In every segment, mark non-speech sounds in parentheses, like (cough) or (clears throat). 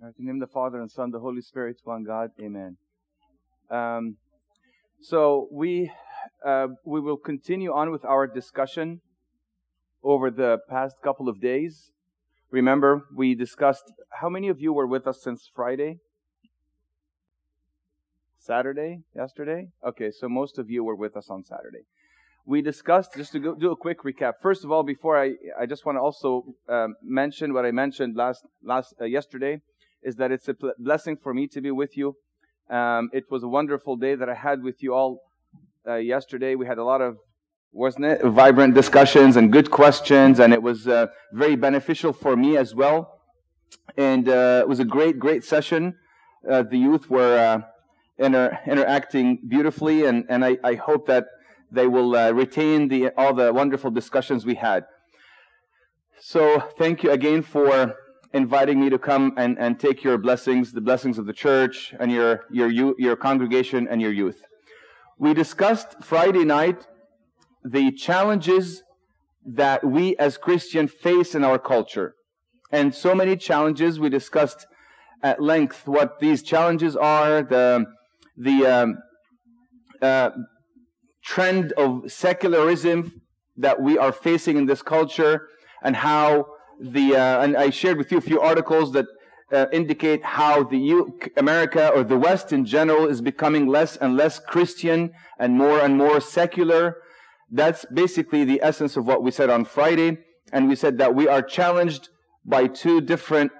In the name of the Father and Son, the Holy Spirit, one God. Amen. Um, so we uh, we will continue on with our discussion over the past couple of days. Remember, we discussed how many of you were with us since Friday? Saturday? Yesterday? Okay, so most of you were with us on Saturday. We discussed, just to go, do a quick recap. First of all, before I, I just want to also um, mention what I mentioned last, last uh, yesterday, is that it's a blessing for me to be with you. Um, it was a wonderful day that I had with you all uh, yesterday. We had a lot of, wasn't it, vibrant discussions and good questions, and it was uh, very beneficial for me as well. And uh, it was a great, great session. Uh, the youth were uh, inter- interacting beautifully, and, and I, I hope that they will uh, retain the, all the wonderful discussions we had. So, thank you again for inviting me to come and, and take your blessings, the blessings of the church and your, your, your congregation and your youth. We discussed Friday night the challenges that we as Christians face in our culture. And so many challenges. We discussed at length what these challenges are, the, the um, uh, trend of secularism that we are facing in this culture, and how the uh, and I shared with you a few articles that uh, indicate how the U- America or the West in general is becoming less and less Christian and more and more secular. That's basically the essence of what we said on Friday, and we said that we are challenged by two different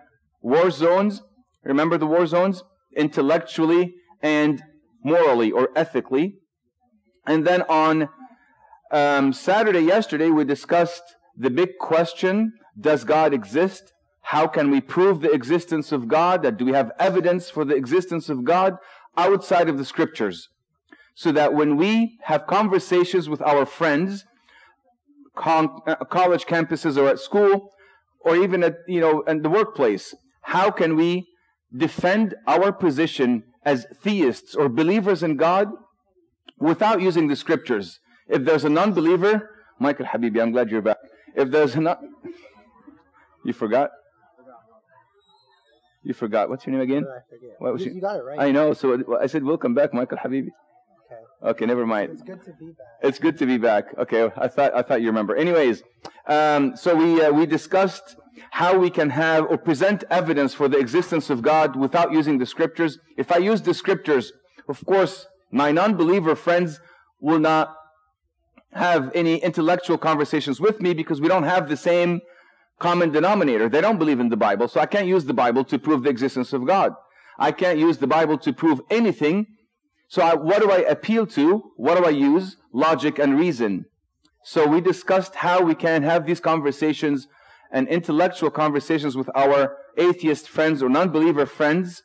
war zones. Remember the war zones? Intellectually and morally or ethically. And then on um, Saturday, yesterday, we discussed the big question Does God exist? How can we prove the existence of God? That do we have evidence for the existence of God outside of the scriptures? So that when we have conversations with our friends, uh, college campuses or at school, or even at you know in the workplace, how can we defend our position as theists or believers in God without using the scriptures. If there's a non-believer, Michael Habibi, I'm glad you're back. If there's a non, you forgot. You forgot. What's your name again? What was you, you got it right. I know. So I said, "Welcome back, Michael Habibi." Okay. Okay, never mind. It's good to be back. It's good to be back. Okay, I thought I thought you remember. Anyways, um, so we uh, we discussed how we can have or present evidence for the existence of God without using the scriptures. If I use the scriptures, of course, my non-believer friends will not have any intellectual conversations with me because we don't have the same common denominator. They don't believe in the Bible, so I can't use the Bible to prove the existence of God. I can't use the Bible to prove anything. So I, what do I appeal to? What do I use? Logic and reason. So we discussed how we can have these conversations and intellectual conversations with our atheist friends or non-believer friends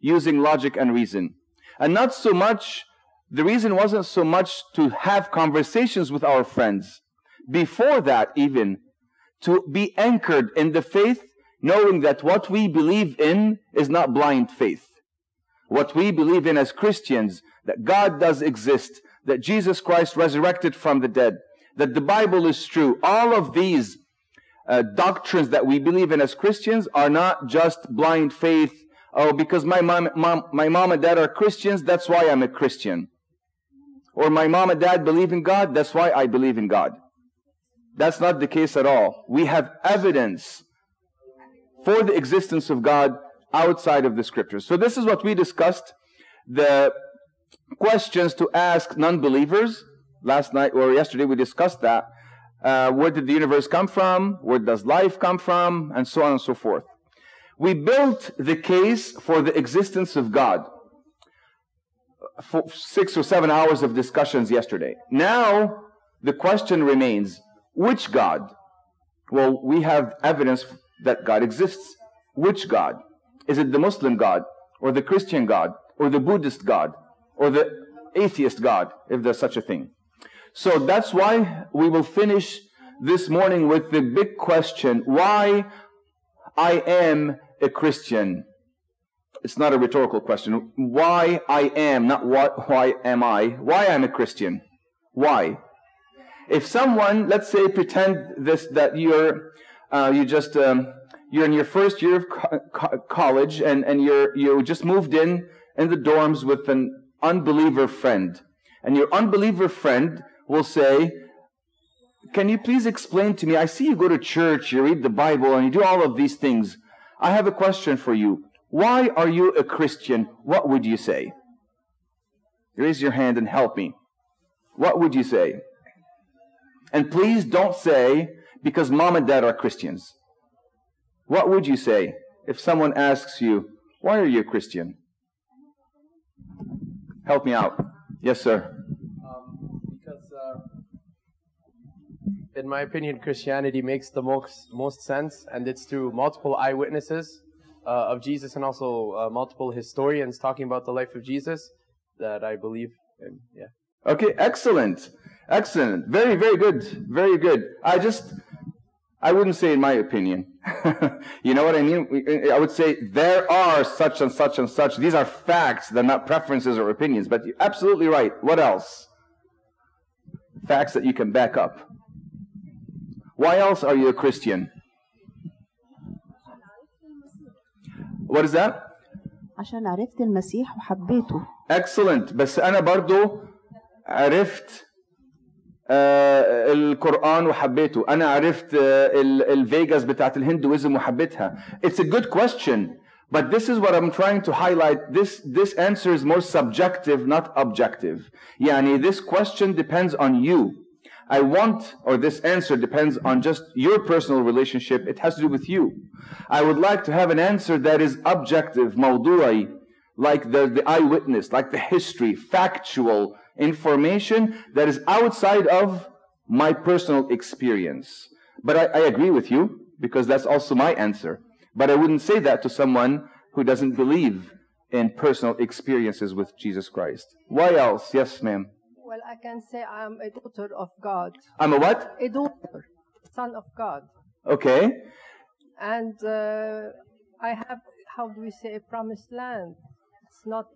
using logic and reason. And not so much, the reason wasn't so much to have conversations with our friends. Before that, even, to be anchored in the faith, knowing that what we believe in is not blind faith. What we believe in as Christians, that God does exist, that Jesus Christ resurrected from the dead, that the Bible is true, all of these uh, doctrines that we believe in as Christians are not just blind faith. Oh, because my mom, mom, my mom and dad are Christians, that's why I'm a Christian. Or my mom and dad believe in God, that's why I believe in God. That's not the case at all. We have evidence for the existence of God outside of the scriptures. So this is what we discussed. The questions to ask non-believers. Last night or yesterday we discussed that. Uh, where did the universe come from? Where does life come from? And so on and so forth. We built the case for the existence of God. For six or seven hours of discussions yesterday. Now, the question remains, which God? Well, we have evidence that God exists. Which God? Is it the Muslim God, or the Christian God, or the Buddhist God, or the atheist God, if there's such a thing? So that's why we will finish this morning with the big question why I am a Christian. It's not a rhetorical question. Why I am, not what, why am I? Why I'm a Christian. Why? If someone, let's say, pretend this that you're, uh, you just um, you're in your first year of co- co- college and, and you're, you just moved in in the dorms with an unbeliever friend. And your unbeliever friend will say, Can you please explain to me? I see you go to church, you read the Bible, and you do all of these things. I have a question for you. Why are you a Christian? What would you say? Raise your hand and help me. What would you say? And please don't say, because mom and dad are Christians. What would you say if someone asks you, Why are you a Christian? Help me out. Yes, sir. Um, because, uh, in my opinion, Christianity makes the most, most sense, and it's through multiple eyewitnesses uh, of Jesus and also uh, multiple historians talking about the life of Jesus that I believe in. Yeah. Okay, excellent. Excellent. Very, very good. Very good. I just, I wouldn't say in my opinion. (laughs) you know what I mean? I would say there are such and such and such. These are facts. They're not preferences or opinions. But you're absolutely right. What else? Facts that you can back up. Why else are you a Christian? What is that? عشان عرفت المسيح وحبيته. Excellent. بس أنا برضو عرفت آه القرآن وحبيته أنا عرفت آه الفيجاس بتاعت الهندويزم وحبيتها It's a good question but this is what I'm trying to highlight this this answer is more subjective not objective يعني this question depends on you I want, or this answer depends on just your personal relationship. It has to do with you. I would like to have an answer that is objective, mawdu'i, like the, the eyewitness, like the history, factual information that is outside of my personal experience. But I, I agree with you because that's also my answer. But I wouldn't say that to someone who doesn't believe in personal experiences with Jesus Christ. Why else? Yes, ma'am. Well, I can say I'm a daughter of God. I'm a what? A daughter, son of God. Okay. And uh, I have, how do we say, a promised land. It's not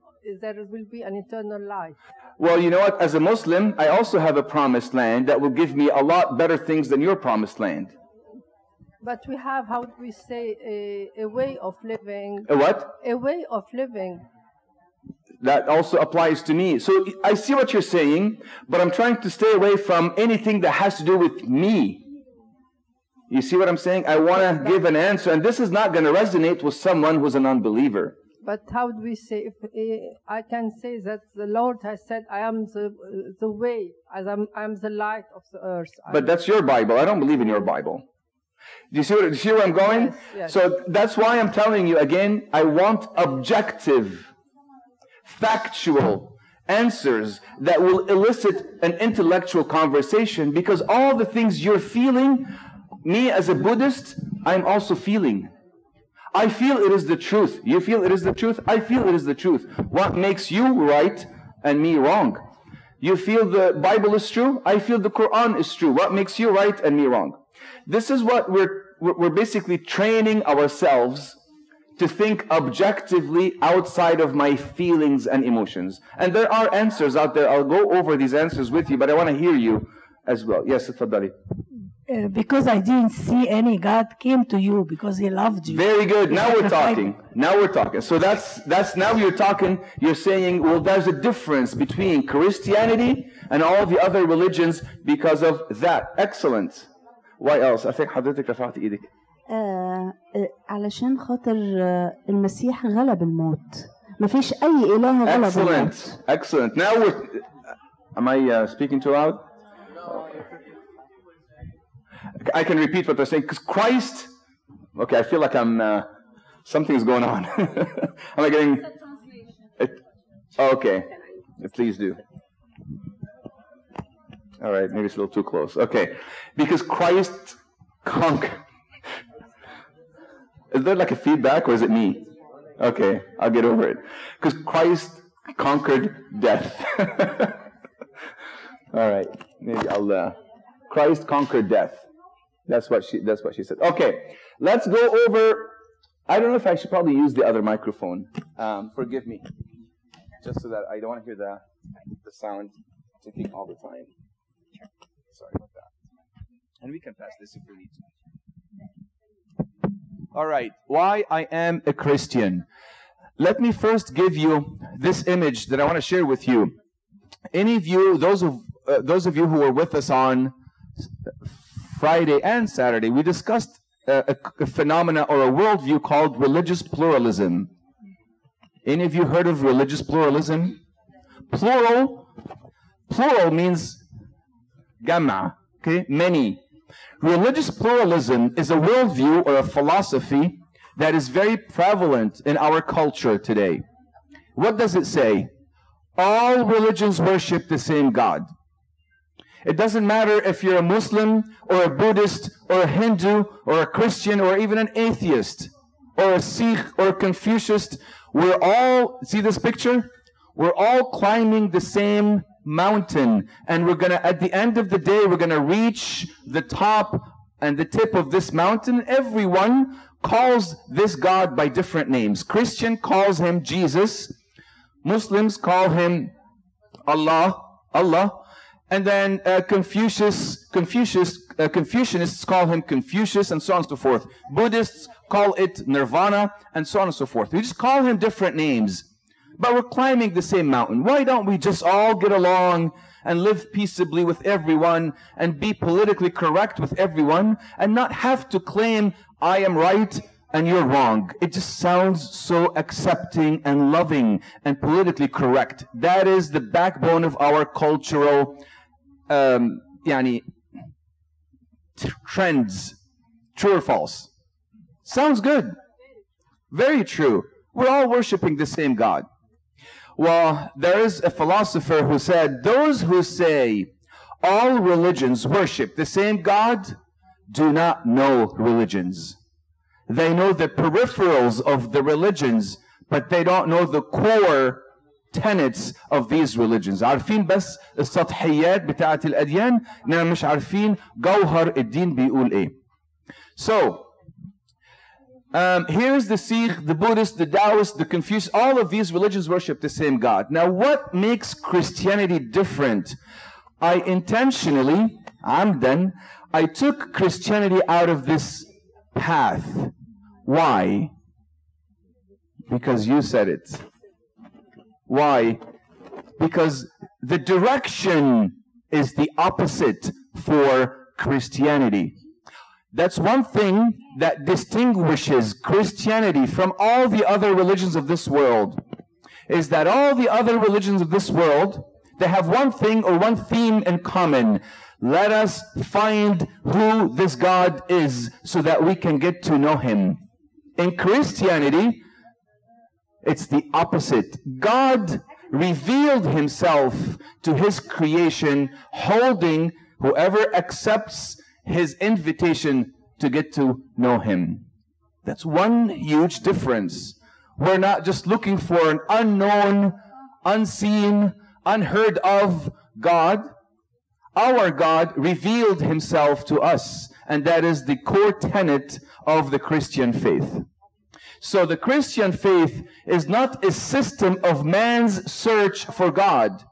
there will be an eternal life. Well, you know what? As a Muslim, I also have a promised land that will give me a lot better things than your promised land. But we have, how do we say, a, a way of living. A what? A way of living. That also applies to me. So I see what you're saying, but I'm trying to stay away from anything that has to do with me. You see what I'm saying? I want to give an answer, and this is not going to resonate with someone who's an unbeliever. But how do we say? If uh, I can say that the Lord has said, "I am the the way, as I'm I'm the light of the earth." But that's your Bible. I don't believe in your Bible. Do you see, what, do you see where I'm going? Yes, yes. So that's why I'm telling you again. I want objective, factual answers that will elicit an intellectual conversation. Because all the things you're feeling, me as a Buddhist, I'm also feeling. I feel it is the truth. You feel it is the truth. I feel it is the truth. What makes you right and me wrong? You feel the Bible is true. I feel the Quran is true. What makes you right and me wrong? This is what we're, we're basically training ourselves to think objectively outside of my feelings and emotions. And there are answers out there. I'll go over these answers with you, but I want to hear you as well. Yes, Tafadali. Uh, because I didn't see any God came to you because He loved you. Very good. Now we're talking. Now we're talking. So that's that's now you're talking. You're saying, well, there's a difference between Christianity and all the other religions because of that. Excellent. Why else? I think حضرتك رفعت ايدك. آه علشان خاطر آه المسيح غلب الموت. ما فيش أي إله غلب Excellent. الموت. Excellent. Now we're. Am I uh, speaking too loud? I can repeat what they're saying because Christ. Okay, I feel like I'm. Uh, something's going on. (laughs) Am I getting? It, okay, please do. All right, maybe it's a little too close. Okay, because Christ conquered. is there like a feedback or is it me? Okay, I'll get over it. Because Christ conquered death. (laughs) All right, maybe I'll. Uh, Christ conquered death. That's what she. That's what she said. Okay, let's go over. I don't know if I should probably use the other microphone. Um, forgive me, just so that I don't want to hear the the sound ticking all the time. Sorry about that. And we can pass this if we need to. All right. Why I am a Christian. Let me first give you this image that I want to share with you. Any of you, those of uh, those of you who were with us on Friday and Saturday, we discussed a, a phenomena or a worldview called religious pluralism. Any of you heard of religious pluralism? Plural, plural means gamma, okay, many. Religious pluralism is a worldview or a philosophy that is very prevalent in our culture today. What does it say? All religions worship the same God. It doesn't matter if you're a Muslim or a Buddhist or a Hindu or a Christian or even an atheist or a Sikh or a Confucius. We're all, see this picture? We're all climbing the same mountain. And we're going to, at the end of the day, we're going to reach the top and the tip of this mountain. Everyone calls this God by different names. Christian calls him Jesus. Muslims call him Allah, Allah. And then uh, Confucius, Confucius, uh, Confucianists call him Confucius, and so on and so forth. Buddhists call it Nirvana, and so on and so forth. We just call him different names, but we're climbing the same mountain. Why don't we just all get along and live peaceably with everyone and be politically correct with everyone and not have to claim I am right and you're wrong. It just sounds so accepting and loving and politically correct. That is the backbone of our cultural um, yani, trends. True or false? Sounds good. Very true. We're all worshiping the same God. Well, there is a philosopher who said, those who say all religions worship the same God do not know religions. They know the peripherals of the religions, but they don't know the core tenets of these religions عارفين بس السطحيات بتاعت الأديان إنما مش عارفين جوهر الدين بيقول إيه so um, here's the Sikh, the Buddhist, the Taoist, the Confucius. All of these religions worship the same God. Now, what makes Christianity different? I intentionally, I'm done, I took Christianity out of this path. Why? Because you said it. Why? Because the direction is the opposite for Christianity. That's one thing that distinguishes Christianity from all the other religions of this world. Is that all the other religions of this world, they have one thing or one theme in common. Let us find who this God is so that we can get to know him. In Christianity, it's the opposite. God revealed himself to his creation, holding whoever accepts his invitation to get to know him. That's one huge difference. We're not just looking for an unknown, unseen, unheard of God. Our God revealed himself to us, and that is the core tenet of the Christian faith. So the Christian faith is not a system of man's search for God,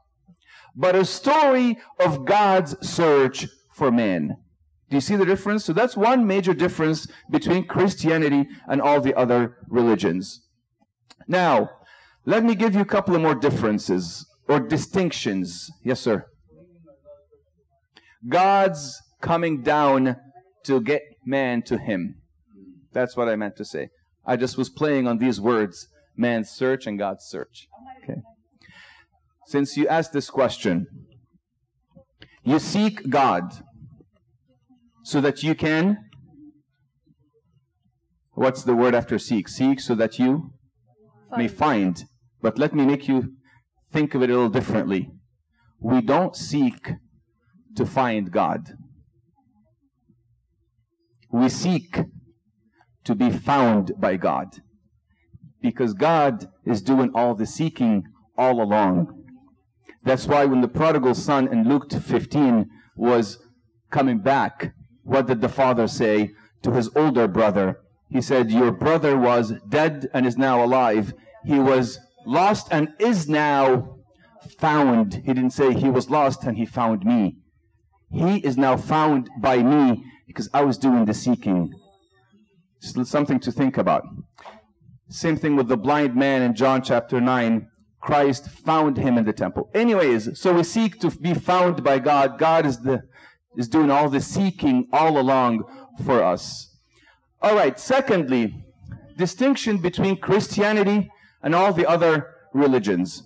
but a story of God's search for man. Do you see the difference? So that's one major difference between Christianity and all the other religions. Now, let me give you a couple of more differences or distinctions. Yes, sir. God's coming down to get man to him. That's what I meant to say. I just was playing on these words man's search and God's search. Okay. Since you asked this question, you seek God so that you can. What's the word after seek? Seek so that you find. may find. But let me make you think of it a little differently. We don't seek to find God. We seek to be found by God. Because God is doing all the seeking all along. That's why when the prodigal son in Luke 15 was coming back, what did the father say to his older brother? He said, Your brother was dead and is now alive. He was lost and is now found. He didn't say he was lost and he found me. He is now found by me because I was doing the seeking. something to think about. Same thing with the blind man in John chapter 9. Christ found him in the temple. Anyways, so we seek to be found by God. God is the is doing all the seeking all along for us. All right, secondly, distinction between Christianity and all the other religions.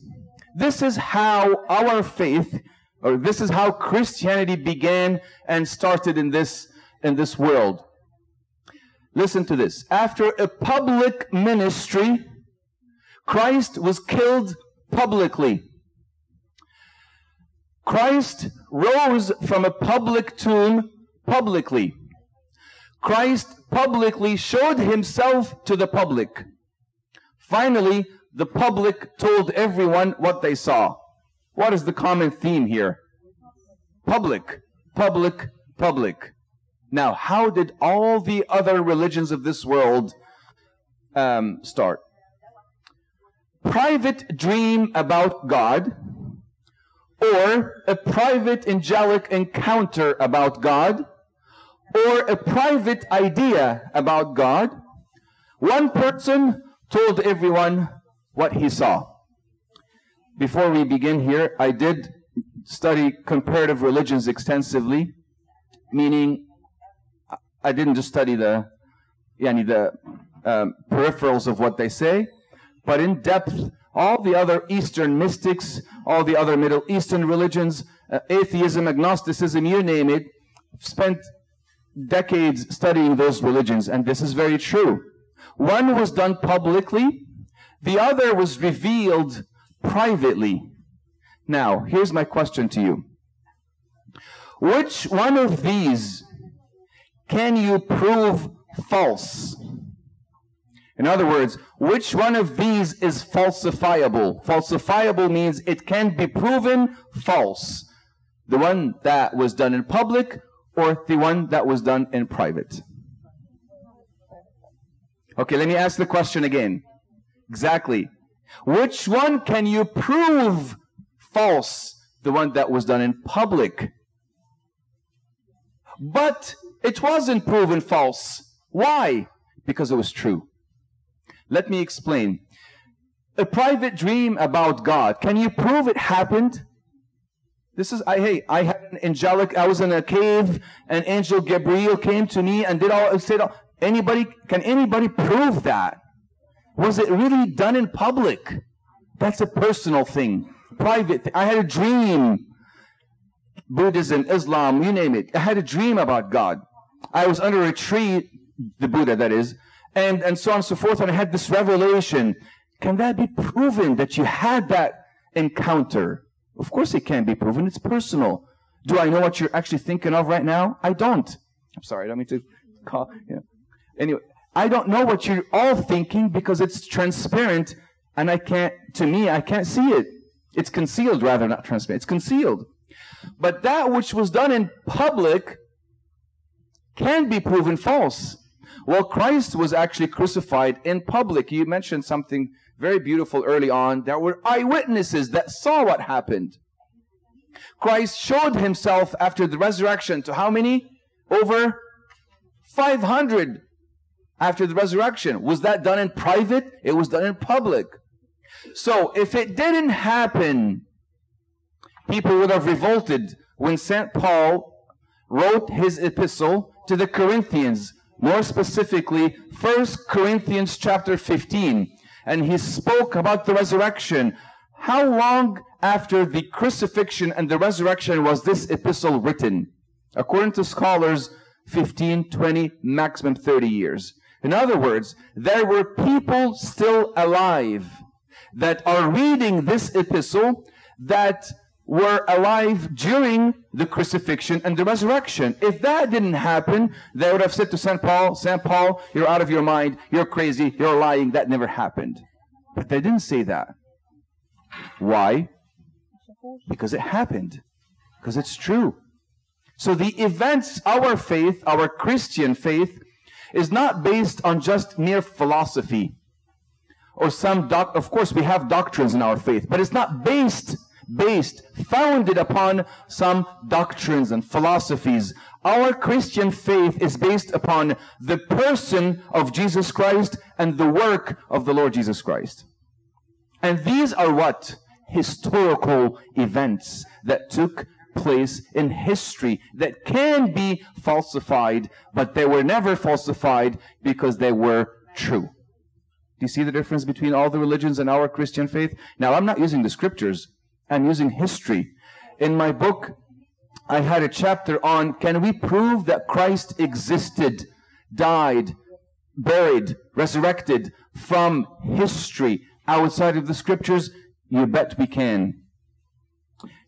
This is how our faith or this is how Christianity began and started in this in this world. Listen to this. After a public ministry, Christ was killed publicly. Christ rose from a public tomb publicly. Christ publicly showed himself to the public. Finally, the public told everyone what they saw. What is the common theme here? Public, public, public. Now, how did all the other religions of this world um, start? Private dream about God, or a private angelic encounter about God, or a private idea about God. One person told everyone what he saw. Before we begin here, I did study comparative religions extensively, meaning I didn't just study the, yani the um, peripherals of what they say, but in depth, all the other Eastern mystics, all the other Middle Eastern religions, uh, atheism, agnosticism, you name it, spent decades studying those religions, and this is very true. One was done publicly, the other was revealed privately. Now, here's my question to you. Which one of these can you prove false? In other words, which one of these is falsifiable? Falsifiable means it can be proven false. The one that was done in public or the one that was done in private. Okay, let me ask the question again. Exactly. Which one can you prove false? The one that was done in public. But it wasn't proven false. Why? Because it was true. Let me explain. A private dream about God. Can you prove it happened? This is I hey, I had an angelic, I was in a cave, and angel Gabriel came to me and did all said anybody can anybody prove that? Was it really done in public? That's a personal thing. Private thing. I had a dream. Buddhism, Islam, you name it. I had a dream about God. I was under a tree, the Buddha that is, and, and so on and so forth, and I had this revelation. Can that be proven that you had that encounter? Of course it can be proven. It's personal. Do I know what you're actually thinking of right now? I don't. I'm sorry, I don't mean to call. You know. Anyway, I don't know what you're all thinking because it's transparent and I can't, to me, I can't see it. It's concealed rather, not transparent. It's concealed. But that which was done in public can be proven false. Well, Christ was actually crucified in public. You mentioned something very beautiful early on. There were eyewitnesses that saw what happened. Christ showed himself after the resurrection to how many? Over 500 after the resurrection. Was that done in private? It was done in public. So if it didn't happen, people would have revolted when St. Paul wrote his epistle to the Corinthians, more specifically, 1 Corinthians chapter 15. And he spoke about the resurrection. How long after the crucifixion and the resurrection was this epistle written? According to scholars, 15, 20, maximum 30 years. In other words, there were people still alive that are reading this epistle that were alive during the crucifixion and the resurrection. If that didn't happen, they would have said to St. Paul, St. Paul, you're out of your mind, you're crazy, you're lying, that never happened. But they didn't say that. Why? Because it happened. Because it's true. So the events, our faith, our Christian faith, is not based on just mere philosophy or some doc. Of course, we have doctrines in our faith, but it's not based based, founded upon some doctrines and philosophies. Our Christian faith is based upon the person of Jesus Christ and the work of the Lord Jesus Christ. And these are what? Historical events that took place in history that can be falsified, but they were never falsified because they were true. Do you see the difference between all the religions and our Christian faith? Now, I'm not using the scriptures, I'm using history. In my book, I had a chapter on can we prove that Christ existed, died, buried, resurrected from history outside of the scriptures? You bet we can.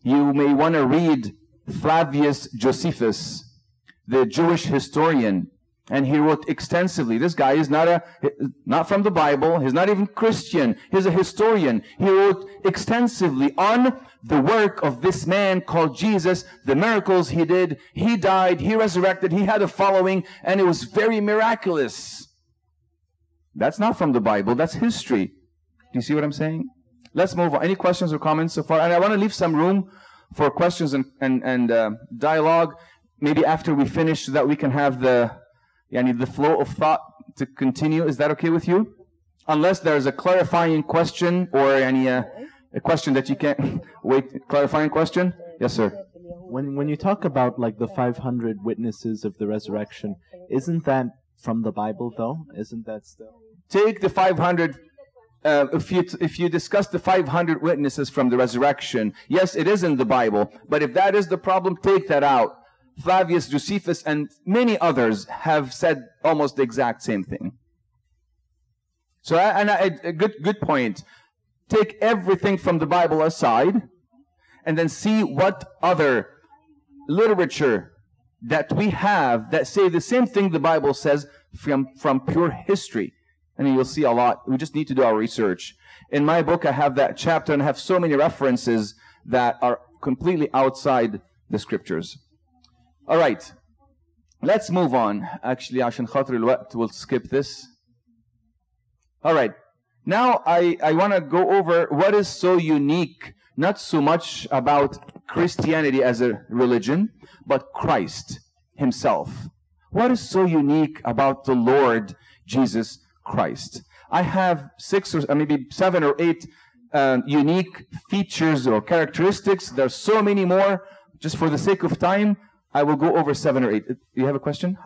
You may want to read Flavius Josephus, the Jewish historian, and he wrote extensively. This guy is not a, not from the Bible. He's not even Christian. He's a historian. He wrote extensively on the work of this man called Jesus, the miracles he did. He died, he resurrected, he had a following, and it was very miraculous. That's not from the Bible. That's history. Do you see what I'm saying? Let's move on. Any questions or comments so far? And I want to leave some room for questions and, and, and uh, dialogue, maybe after we finish, so that we can have the, yani, the flow of thought to continue. Is that okay with you? Unless there's a clarifying question or any, uh, a question that you can't (laughs) wait. Clarifying question? Yes, sir. When when you talk about like the 500 witnesses of the resurrection, isn't that from the Bible though? Isn't that still? Take the 500 uh, if you if you discuss the 500 witnesses from the resurrection, yes, it is in the Bible. But if that is the problem, take that out. Flavius Josephus and many others have said almost the exact same thing. So, and a good good point. Take everything from the Bible aside, and then see what other literature that we have that say the same thing the Bible says from from pure history. And you'll see a lot. We just need to do our research. In my book, I have that chapter and I have so many references that are completely outside the scriptures. All right. Let's move on. Actually, عشان خاطر الوقت, we'll skip this. All right. Now I, I want to go over what is so unique, not so much about Christianity as a religion, but Christ himself. What is so unique about the Lord Jesus Christ. I have six or maybe seven or eight uh, unique features or characteristics. There's so many more. Just for the sake of time, I will go over seven or eight. You have a question?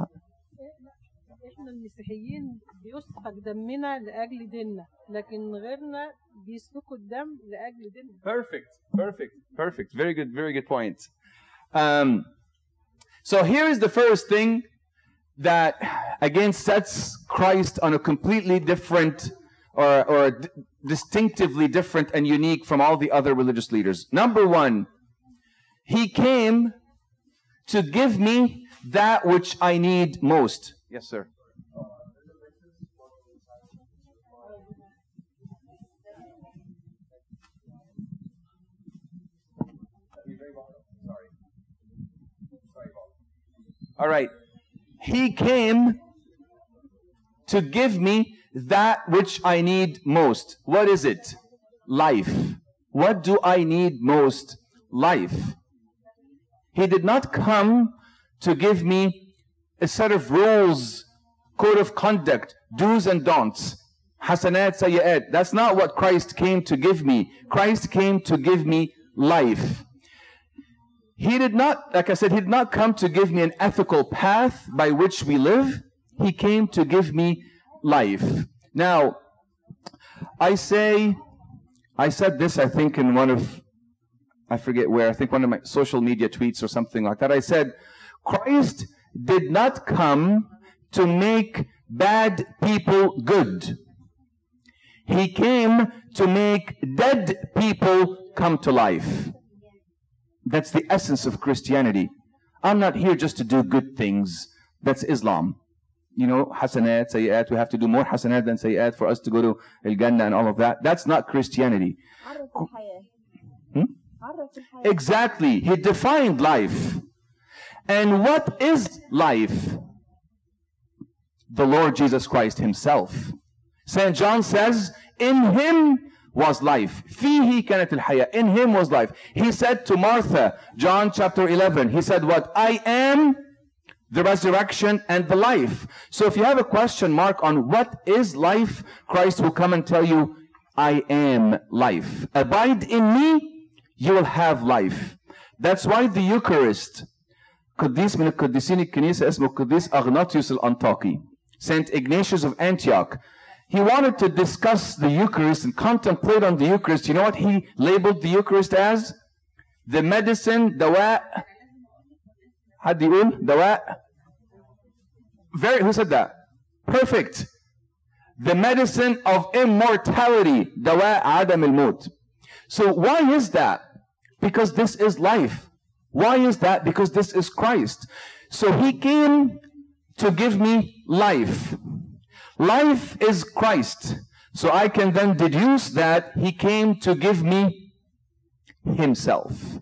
احنا المسيحيين بيسفك دمنا لاجل ديننا لكن غيرنا بيسفكوا الدم لاجل ديننا Perfect, perfect, perfect. Very good, very good point. Um, so here is the first thing that again sets Christ on a completely different or, or d- distinctively different and unique from all the other religious leaders. Number one, he came to give me that which I need most. Yes, sir. All right. He came to give me that which I need most. What is it? Life. What do I need most? Life. He did not come to give me a set of rules, code of conduct, do's and don'ts. Hasanat, sayyat. That's not what Christ came to give me. Christ came to give me life. He did not, like I said, he did not come to give me an ethical path by which we live. He came to give me life. Now, I say, I said this, I think, in one of, I forget where, I think one of my social media tweets or something like that. I said, Christ did not come to make bad people good. He came to make dead people come to life. That's the essence of Christianity. I'm not here just to do good things. That's Islam. You know, hasanat, sayyat, we have to do more hasanat than sayyat for us to go to Al Jannah and all of that. That's not Christianity. Hmm? Exactly. He defined life. And what is life? The Lord Jesus Christ Himself. St. John says, In Him was life. فيه كانت الحياة. In him was life. He said to Martha, John chapter 11, he said what? I am the resurrection and the life. So if you have a question mark on what is life, Christ will come and tell you, I am life. Abide in me, you will have life. That's why the Eucharist, قديس من القديسين الكنيسة اسمه القديس أغناطيوس الأنطاكي Saint Ignatius of Antioch. He wanted to discuss the Eucharist and contemplate on the Eucharist. You know what he labeled the Eucharist as? The medicine, دواء حد يقول دواء very who said that perfect the medicine of immortality دواء عدم الموت so why is that because this is life why is that because this is Christ so he came to give me life life is Christ so I can then deduce that he came to give me himself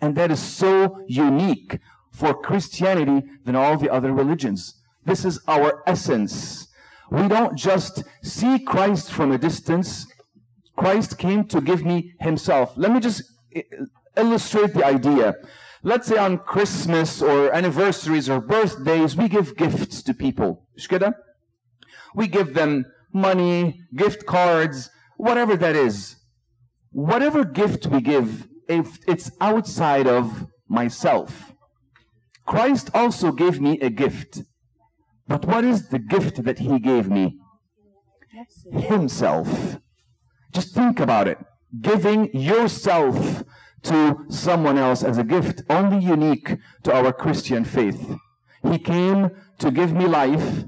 and that is so unique for Christianity than all the other religions. This is our essence. We don't just see Christ from a distance. Christ came to give me himself. Let me just illustrate the idea. Let's say on Christmas or anniversaries or birthdays, we give gifts to people. We give them money, gift cards, whatever that is. Whatever gift we give, if it's outside of myself. Christ also gave me a gift. But what is the gift that he gave me? Himself. Just think about it Giving yourself to someone else as a gift, only unique to our Christian faith. He came to give me life.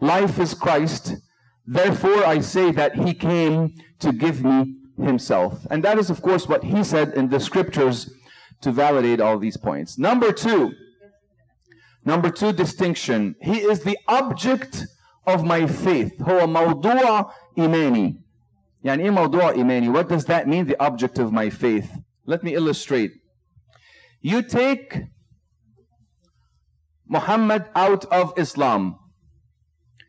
Life is Christ. Therefore, I say that he came to give me himself. And that is, of course, what he said in the scriptures to validate all these points. Number two, number two distinction. He is the object of my faith. هو موضوع إيماني. يعني إيه موضوع إيماني? What does that mean, the object of my faith? Let me illustrate. You take Muhammad out of Islam.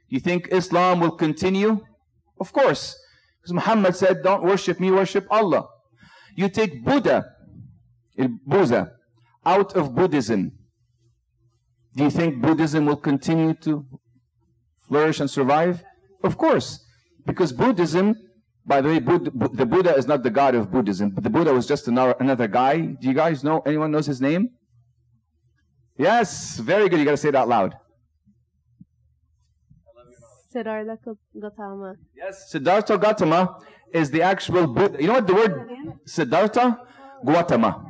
You think Islam will continue? Of course. Because Muhammad said, don't worship me, worship Allah. You take Buddha, Buddha, out of Buddhism. Do you think Buddhism will continue to flourish and survive? Of course. Because Buddhism, by the way, Buddha, the Buddha is not the god of Buddhism. But the Buddha was just another, another guy. Do you guys know? Anyone knows his name? Yes, very good. You got to say it out loud. Siddhartha Gautama. Yes, Siddhartha Gautama is the actual Buddha. You know what the word Siddhartha Gautama?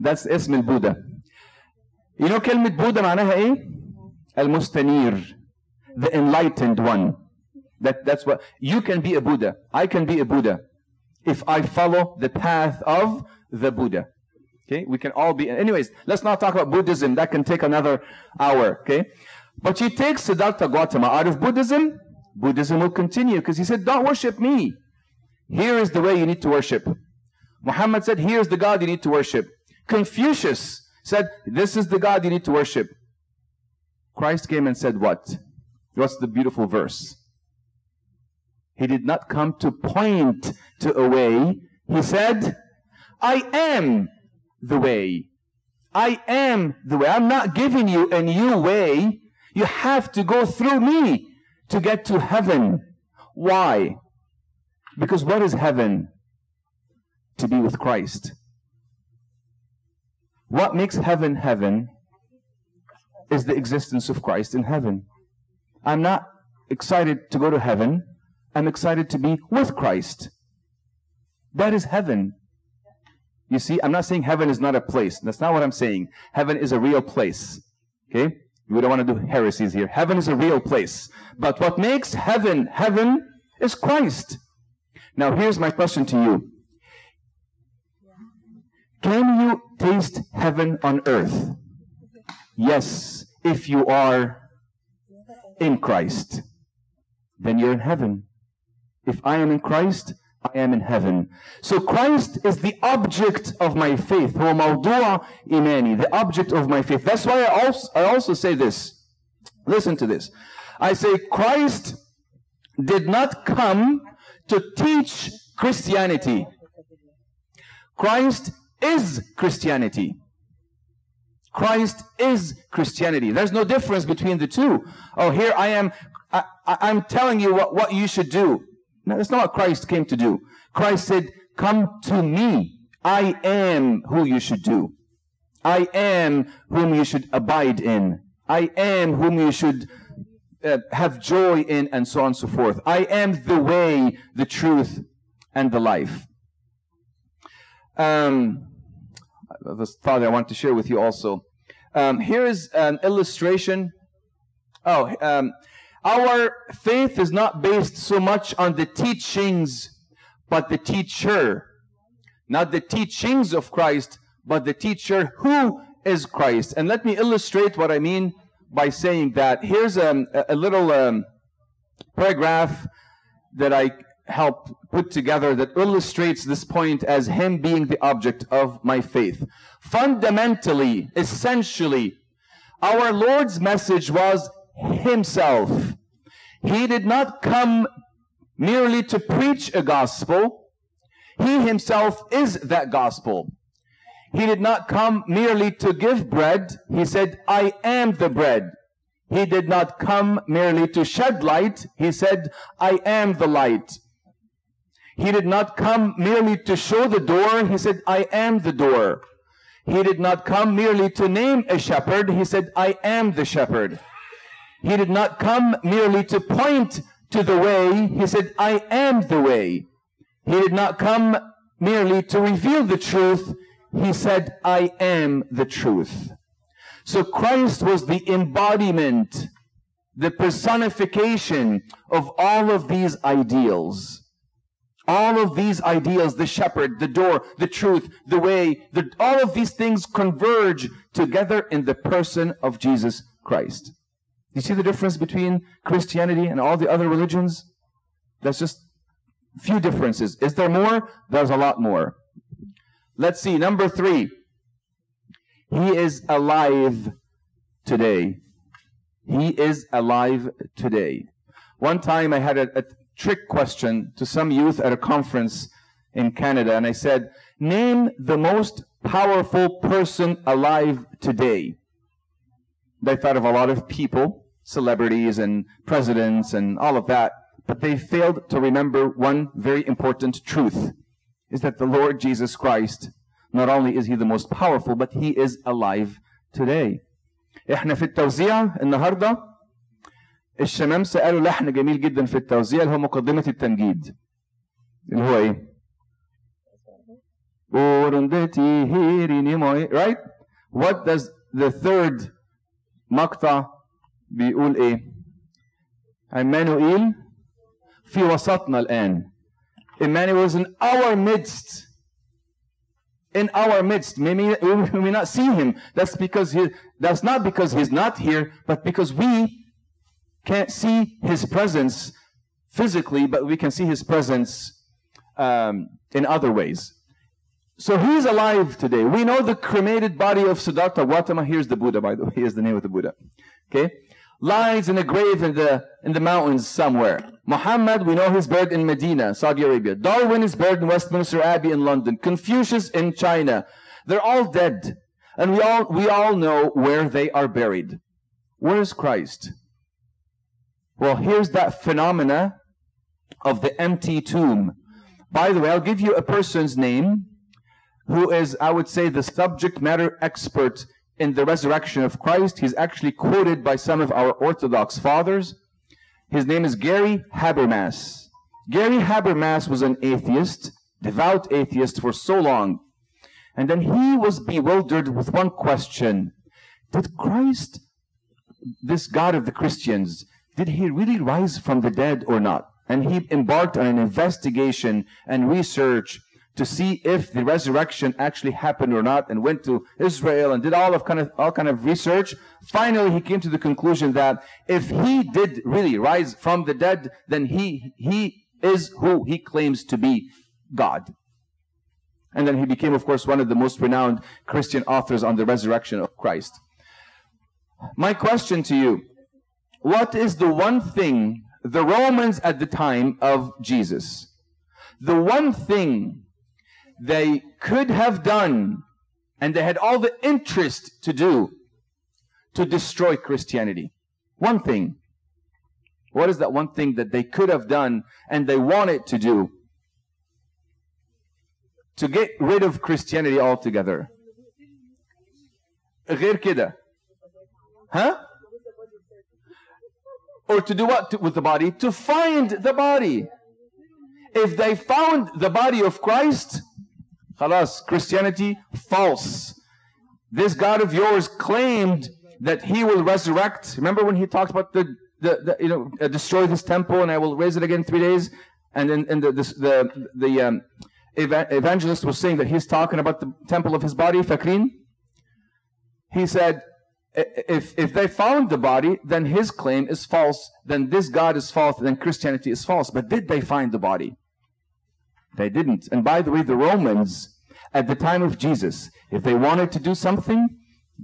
That's اسم البوذا. You know كلمة بوذا معناها ايه؟ المستنير. The enlightened one. That, that's what you can be a Buddha. I can be a Buddha if I follow the path of the Buddha. Okay, we can all be. Anyways, let's not talk about Buddhism. That can take another hour. Okay, but he takes Siddhartha Gautama out of Buddhism. Buddhism will continue because he said, "Don't worship me. Here is the way you need to worship." Muhammad said, "Here's the God you need to worship." Confucius said, "This is the God you need to worship." Christ came and said, "What? What's the beautiful verse?" He did not come to point to a way. He said, I am the way. I am the way. I'm not giving you a new way. You have to go through me to get to heaven. Why? Because what is heaven? To be with Christ. What makes heaven heaven is the existence of Christ in heaven. I'm not excited to go to heaven. I'm excited to be with Christ. That is heaven. You see, I'm not saying heaven is not a place. That's not what I'm saying. Heaven is a real place. Okay? We don't want to do heresies here. Heaven is a real place. But what makes heaven heaven is Christ. Now, here's my question to you Can you taste heaven on earth? Yes, if you are in Christ, then you're in heaven. If I am in Christ, I am in heaven. So Christ is the object of my faith. هو موضوع إيماني. The object of my faith. That's why I also, I also say this. Listen to this. I say Christ did not come to teach Christianity. Christ is Christianity. Christ is Christianity. There's no difference between the two. Oh, here I am. I, am telling you what, what you should do. No, that's not what Christ came to do. Christ said, come to me. I am who you should do. I am whom you should abide in. I am whom you should uh, have joy in, and so on and so forth. I am the way, the truth, and the life. Um, this thought I want to share with you also. Um, here is an illustration. Oh, um, our faith is not based so much on the teachings, but the teacher. Not the teachings of Christ, but the teacher who is Christ. And let me illustrate what I mean by saying that. Here's um, a, a little um, paragraph that I helped put together that illustrates this point as Him being the object of my faith. Fundamentally, essentially, our Lord's message was Himself. He did not come merely to preach a gospel. He Himself is that gospel. He did not come merely to give bread. He said, I am the bread. He did not come merely to shed light. He said, I am the light. He did not come merely to show the door. He said, I am the door. He did not come merely to name a shepherd. He said, I am the shepherd. He did not come merely to point to the way. He said, I am the way. He did not come merely to reveal the truth. He said, I am the truth. So Christ was the embodiment, the personification of all of these ideals. All of these ideals, the shepherd, the door, the truth, the way, the, all of these things converge together in the person of Jesus Christ. You see the difference between Christianity and all the other religions? That's just few differences. Is there more? There's a lot more. Let's see. Number three. He is alive today. He is alive today. One time I had a, a trick question to some youth at a conference in Canada, and I said, Name the most powerful person alive today. They thought of a lot of people, celebrities and presidents and all of that, but they failed to remember one very important truth is that the Lord Jesus Christ, not only is he the most powerful, but he is alive today. احنا في التوزيع النهارده الشمامسه قالوا لحن جميل جدا في التوزيع اللي هو مقدمه التمجيد اللي هو ايه؟ right? What does the third مقطع بيقول ايه؟ عمانوئيل في وسطنا الآن. Emmanuel is in our midst. In our midst. We may, we may not see him. That's because he, that's not because he's not here, but because we can't see his presence physically, but we can see his presence um, in other ways. So he's alive today. We know the cremated body of Siddhartha Gautama. Here's the Buddha, by the way. Here's the name of the Buddha. Okay? Lies in a grave in the, in the mountains somewhere. Muhammad, we know he's buried in Medina, Saudi Arabia. Darwin is buried in Westminster Abbey in London. Confucius in China. They're all dead. And we all, we all know where they are buried. Where is Christ? Well, here's that phenomena of the empty tomb. By the way, I'll give you a person's name who is, I would say, the subject matter expert in the resurrection of Christ. He's actually quoted by some of our Orthodox fathers. His name is Gary Habermas. Gary Habermas was an atheist, devout atheist for so long. And then he was bewildered with one question. Did Christ, this God of the Christians, did he really rise from the dead or not? And he embarked on an investigation and research to see if the resurrection actually happened or not and went to Israel and did all of kind of all kind of research. Finally, he came to the conclusion that if he did really rise from the dead, then he he is who he claims to be, God. And then he became, of course, one of the most renowned Christian authors on the resurrection of Christ. My question to you what is the one thing the Romans at the time of Jesus, The one thing they could have done and they had all the interest to do to destroy Christianity. One thing. What is that one thing that they could have done and they wanted to do? To get rid of Christianity altogether. غير كده. Huh? Or to do what to, with the body? To find the body. If they found the body of Christ, Halas, Christianity, false. This God of yours claimed that he will resurrect. Remember when he talked about the, the, the you know, uh, destroy this temple and I will raise it again in three days? And then and the, the, the um, ev evangelist was saying that he's talking about the temple of his body, Fakrin. He said, if, if they found the body, then his claim is false, then this God is false, then Christianity is false. But did they find the body? They didn't. And by the way, the Romans at the time of Jesus, if they wanted to do something,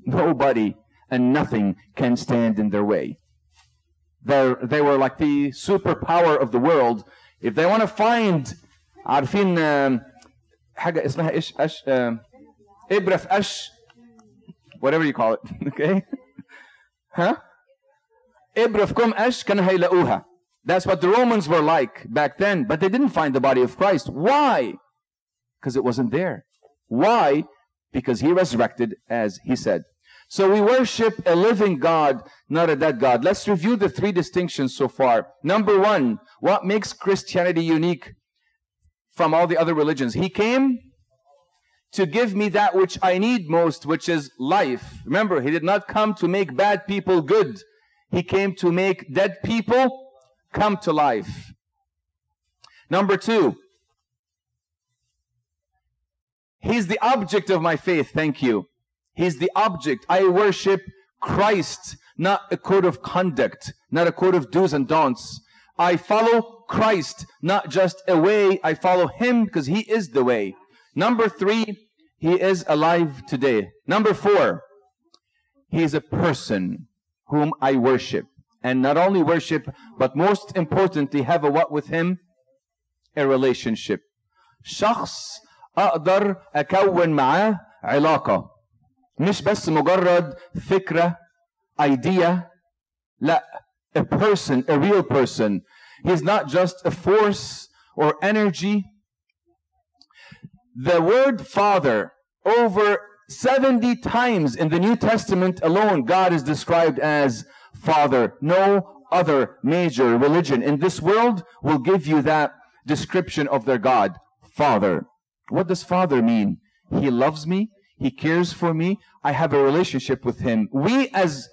nobody and nothing can stand in their way. They're, they were like the superpower of the world. If they want to find, عارفين حاجة اسمها إيش أش إبرة في أش whatever you call it (laughs) okay huh إبرة في كم أش كانوا هيلاقوها that's what the Romans were like back then but they didn't find the body of Christ why because it wasn't there why because he resurrected as he said so we worship a living God, not a dead God. Let's review the three distinctions so far. Number one, what makes Christianity unique from all the other religions? He came to give me that which I need most, which is life. Remember, he did not come to make bad people good. He came to make dead people come to life. Number two, he's the object of my faith. Thank you. He's the object. I worship Christ, not a code of conduct, not a code of do's and don'ts. I follow Christ, not just a way. I follow Him because He is the way. Number three, He is alive today. Number four, He is a person whom I worship. And not only worship, but most importantly, have a what with Him? A relationship. شخص أقدر أكون معاه علاقة. مش بس مجرد فكرة idea لا a person a real person he's not just a force or energy the word father over 70 times in the New Testament alone God is described as father no other major religion in this world will give you that description of their God father what does father mean he loves me he cares for me. I have a relationship with Him. We, as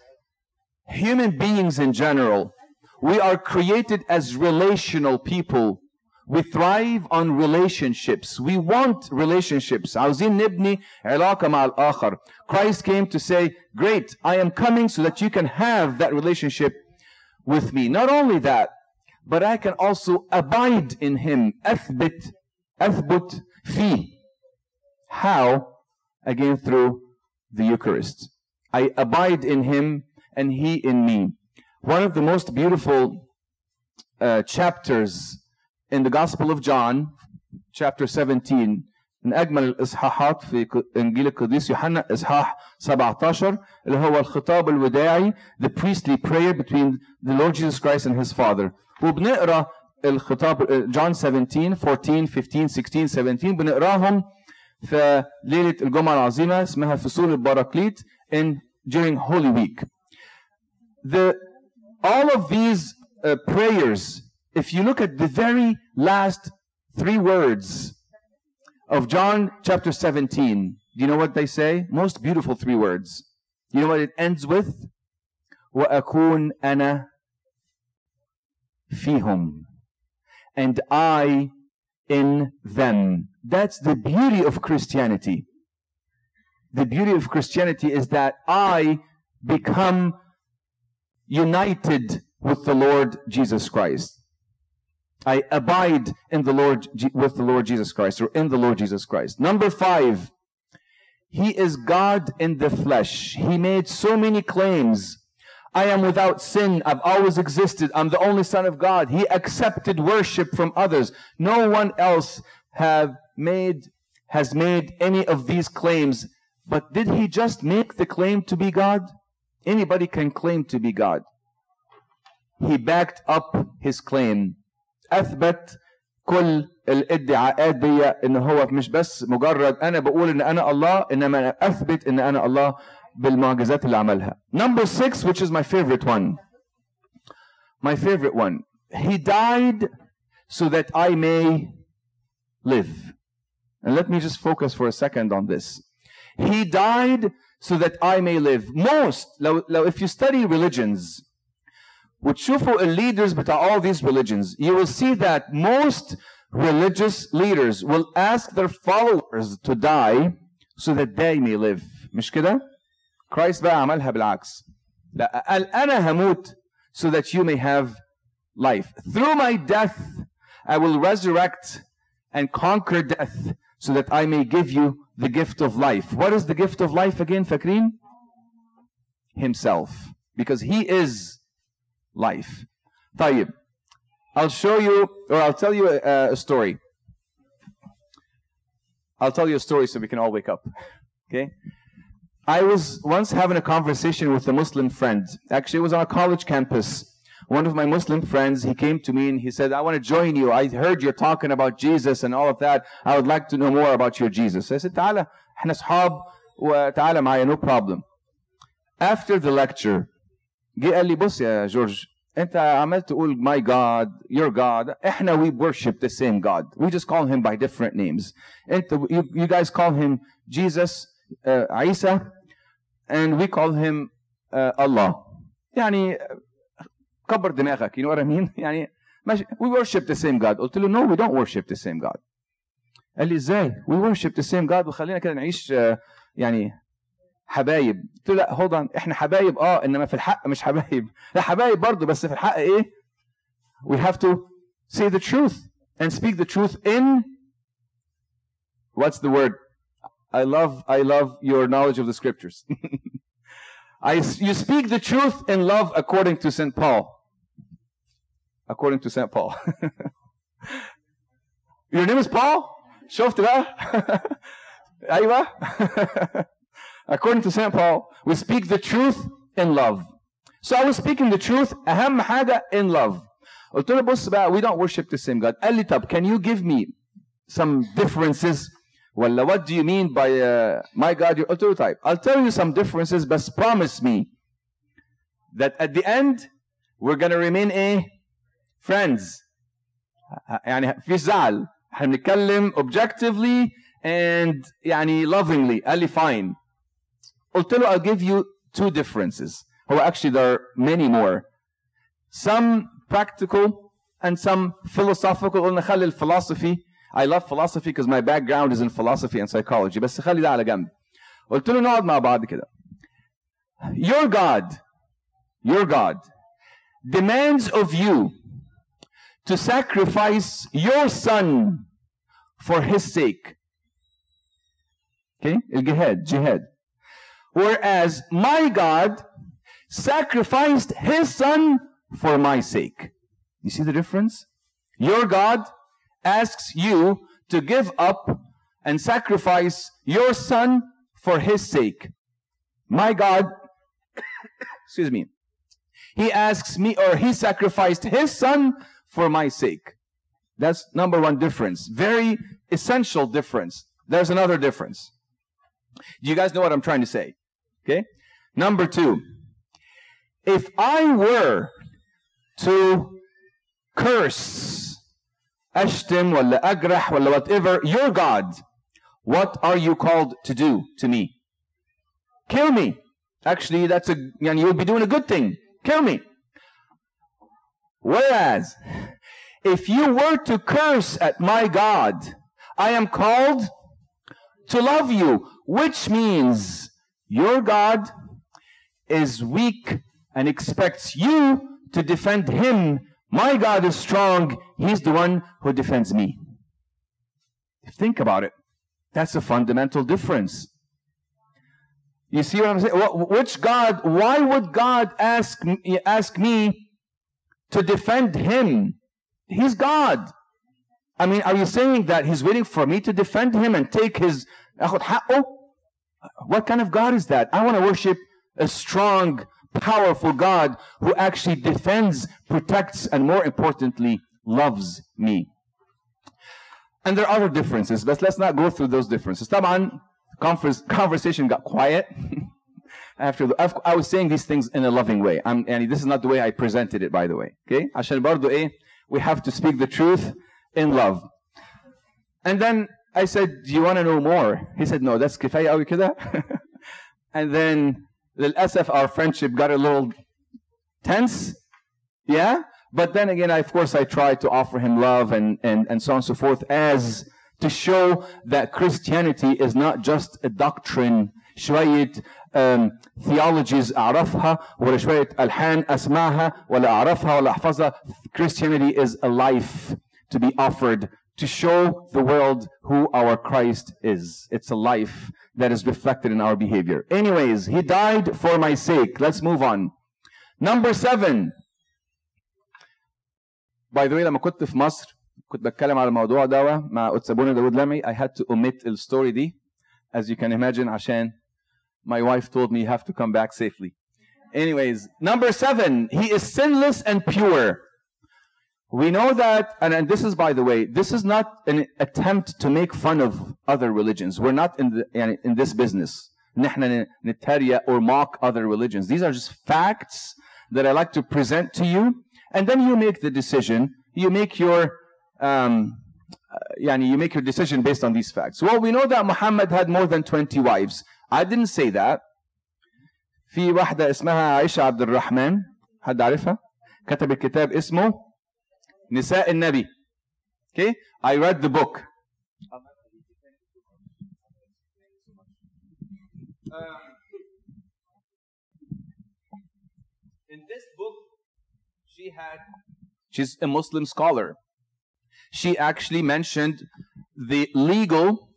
human beings in general, we are created as relational people. We thrive on relationships. We want relationships. عاوزين نبني علاقة مع الآخر. Christ came to say, great, I am coming so that you can have that relationship with me. Not only that, but I can also abide in Him. أثبت أثبت فيه. How? again through the Eucharist. I abide in him and he in me. One of the most beautiful uh, chapters in the Gospel of John, chapter 17, من أجمل الإصحاحات في إنجيل القديس يوحنا إصحاح 17 اللي هو الخطاب الوداعي the priestly prayer between the Lord Jesus Christ and his Father وبنقرا الخطاب John 17 14 15 16 17 بنقراهم في ليلة الجمعة العظيمة اسمها فصول البراكليت in during Holy Week. The all of these uh, prayers, if you look at the very last three words of John chapter 17, do you know what they say? Most beautiful three words. You know what it ends with? وأكون أنا فيهم and I in them. That's the beauty of Christianity. The beauty of Christianity is that I become united with the Lord Jesus Christ. I abide in the Lord with the Lord Jesus Christ or in the Lord Jesus Christ. Number five, He is God in the flesh. He made so many claims. I am without sin. I've always existed. I'm the only son of God. He accepted worship from others. No one else have made, has made any of these claims. But did he just make the claim to be God? Anybody can claim to be God. He backed up his claim. أثبت كل الادعاءات دي ان هو مش بس مجرد انا بقول ان انا الله انما انا اثبت ان انا الله بالمعجزات اللي عملها. Number six, which is my favorite one. My favorite one. He died so that I may live. And let me just focus for a second on this. He died so that I may live. Most, لو, لو if you study religions, وتشوفوا leaders بتاع all these religions, you will see that most religious leaders will ask their followers to die so that they may live. مش كده؟ Christ بقى عملها بالعكس. لا قال أنا هموت so that you may have life. Through my death, I will resurrect and conquer death so that I may give you the gift of life. What is the gift of life again, فاكرين? Himself. Because He is life. طيب. I'll show you, or I'll tell you a, a story. I'll tell you a story so we can all wake up. (laughs) Okay? I was once having a conversation with a Muslim friend. Actually, it was on a college campus. One of my Muslim friends, he came to me and he said, I want to join you. I heard you're talking about Jesus and all of that. I would like to know more about your Jesus. I said, تعالى, احنا اصحاب وتعالى معايا, no problem. After the lecture, جه قال لي بص يا جورج انت عمال تقول my God, your God. احنا we worship the same God. We just call him by different names. انت, you, you guys call him Jesus, uh, Isa, and we call him uh, Allah. يعني كبر دماغك you know what I mean (laughs) يعني ماشي we worship the same God قلت له no we don't worship the same God قال لي ازاي we worship the same God وخلينا كده نعيش uh, يعني حبايب قلت له لا hold on احنا حبايب اه انما في الحق مش حبايب (laughs) لا حبايب برضه بس في الحق ايه we have to say the truth and speak the truth in what's the word I love I love your knowledge of the scriptures (laughs) I, you speak the truth in love according to St. Paul. According to St. Paul. (laughs) Your name is Paul? (laughs) شفت بقى؟ أيوة. according to St. Paul, we speak the truth in love. So I was speaking the truth أهم حاجة in love. قلت له بص بقى we don't worship the same God. قال لي طب can you give me some differences ولا what do you mean by uh, my God قلت له طيب I'll tell you some differences but promise me that at the end we're gonna remain a friends يعني في زعل احنا بنتكلم objectively and يعني lovingly قال لي fine قلت له I'll give you two differences هو actually there are many more some practical and some philosophical قلنا خلي الفلسفي I love philosophy because my background is in philosophy and psychology بس خلي ده على جنب قلت له نقعد مع بعض كده your God your God demands of you to sacrifice your son for his sake okay الجهاد jihad whereas my God sacrificed his son for my sake you see the difference your God asks you to give up and sacrifice your son for his sake. My God, (coughs) excuse me, he asks me or he sacrificed his son for my sake. That's number one difference. Very essential difference. There's another difference. Do you guys know what I'm trying to say? Okay. Number two, if I were to curse أشتم ولا أجرح ولا whatever your God what are you called to do to me kill me actually that's a يعني you'll be doing a good thing kill me whereas if you were to curse at my God I am called to love you which means your God is weak and expects you to defend him my God is strong. He's the one who defends me. Think about it. That's a fundamental difference. You see what I'm saying? Which God, why would God ask, ask me to defend him? He's God. I mean, are you saying that he's waiting for me to defend him and take his... Oh, what kind of God is that? I want to worship a strong, powerful God who actually defends, protects, and more importantly, loves me. And there are other differences, but let's not go through those differences. طبعا conference, conversation got quiet (laughs) after the, I've- I was saying these things in a loving way. I'm, and this is not the way I presented it, by the way. Okay? عشان برضو ايه, we have to speak the truth in love. And then I said, do you want to know more? He said, no, that's كفاية قوي (laughs) كده. and then للأسف our friendship got a little tense. Yeah? But then again, I, of course, I tried to offer him love and, and, and so on and so forth as to show that Christianity is not just a doctrine شوية um, theologies أعرفها ولا شوية ألحان أسمعها ولا أعرفها ولا أحفظها Christianity is a life to be offered to show the world who our Christ is. It's a life that is reflected in our behavior. Anyways, he died for my sake. Let's move on. Number seven. By the way, لما كنت في مصر كنت بتكلم على الموضوع ده مع أتسابونا داود لمعي I had to omit الستوري دي as you can imagine عشان my wife told me you have to come back safely. Anyways, number seven, he is sinless and pure. We know that, and, and this is, by the way, this is not an attempt to make fun of other religions. We're not in, the, يعني in this business. نحن نتريق or mock other religions. These are just facts that I like to present to you, and then you make the decision. You make your, um, uh, يعني you make your decision based on these facts. Well, we know that Muhammad had more than 20 wives. I didn't say that. في واحدة اسمها عائشة عبد الرحمن حد عارفها؟ كتبت كتاب اسمه نساء النبي. Okay? I read the book. she had. She's a Muslim scholar. She actually mentioned the legal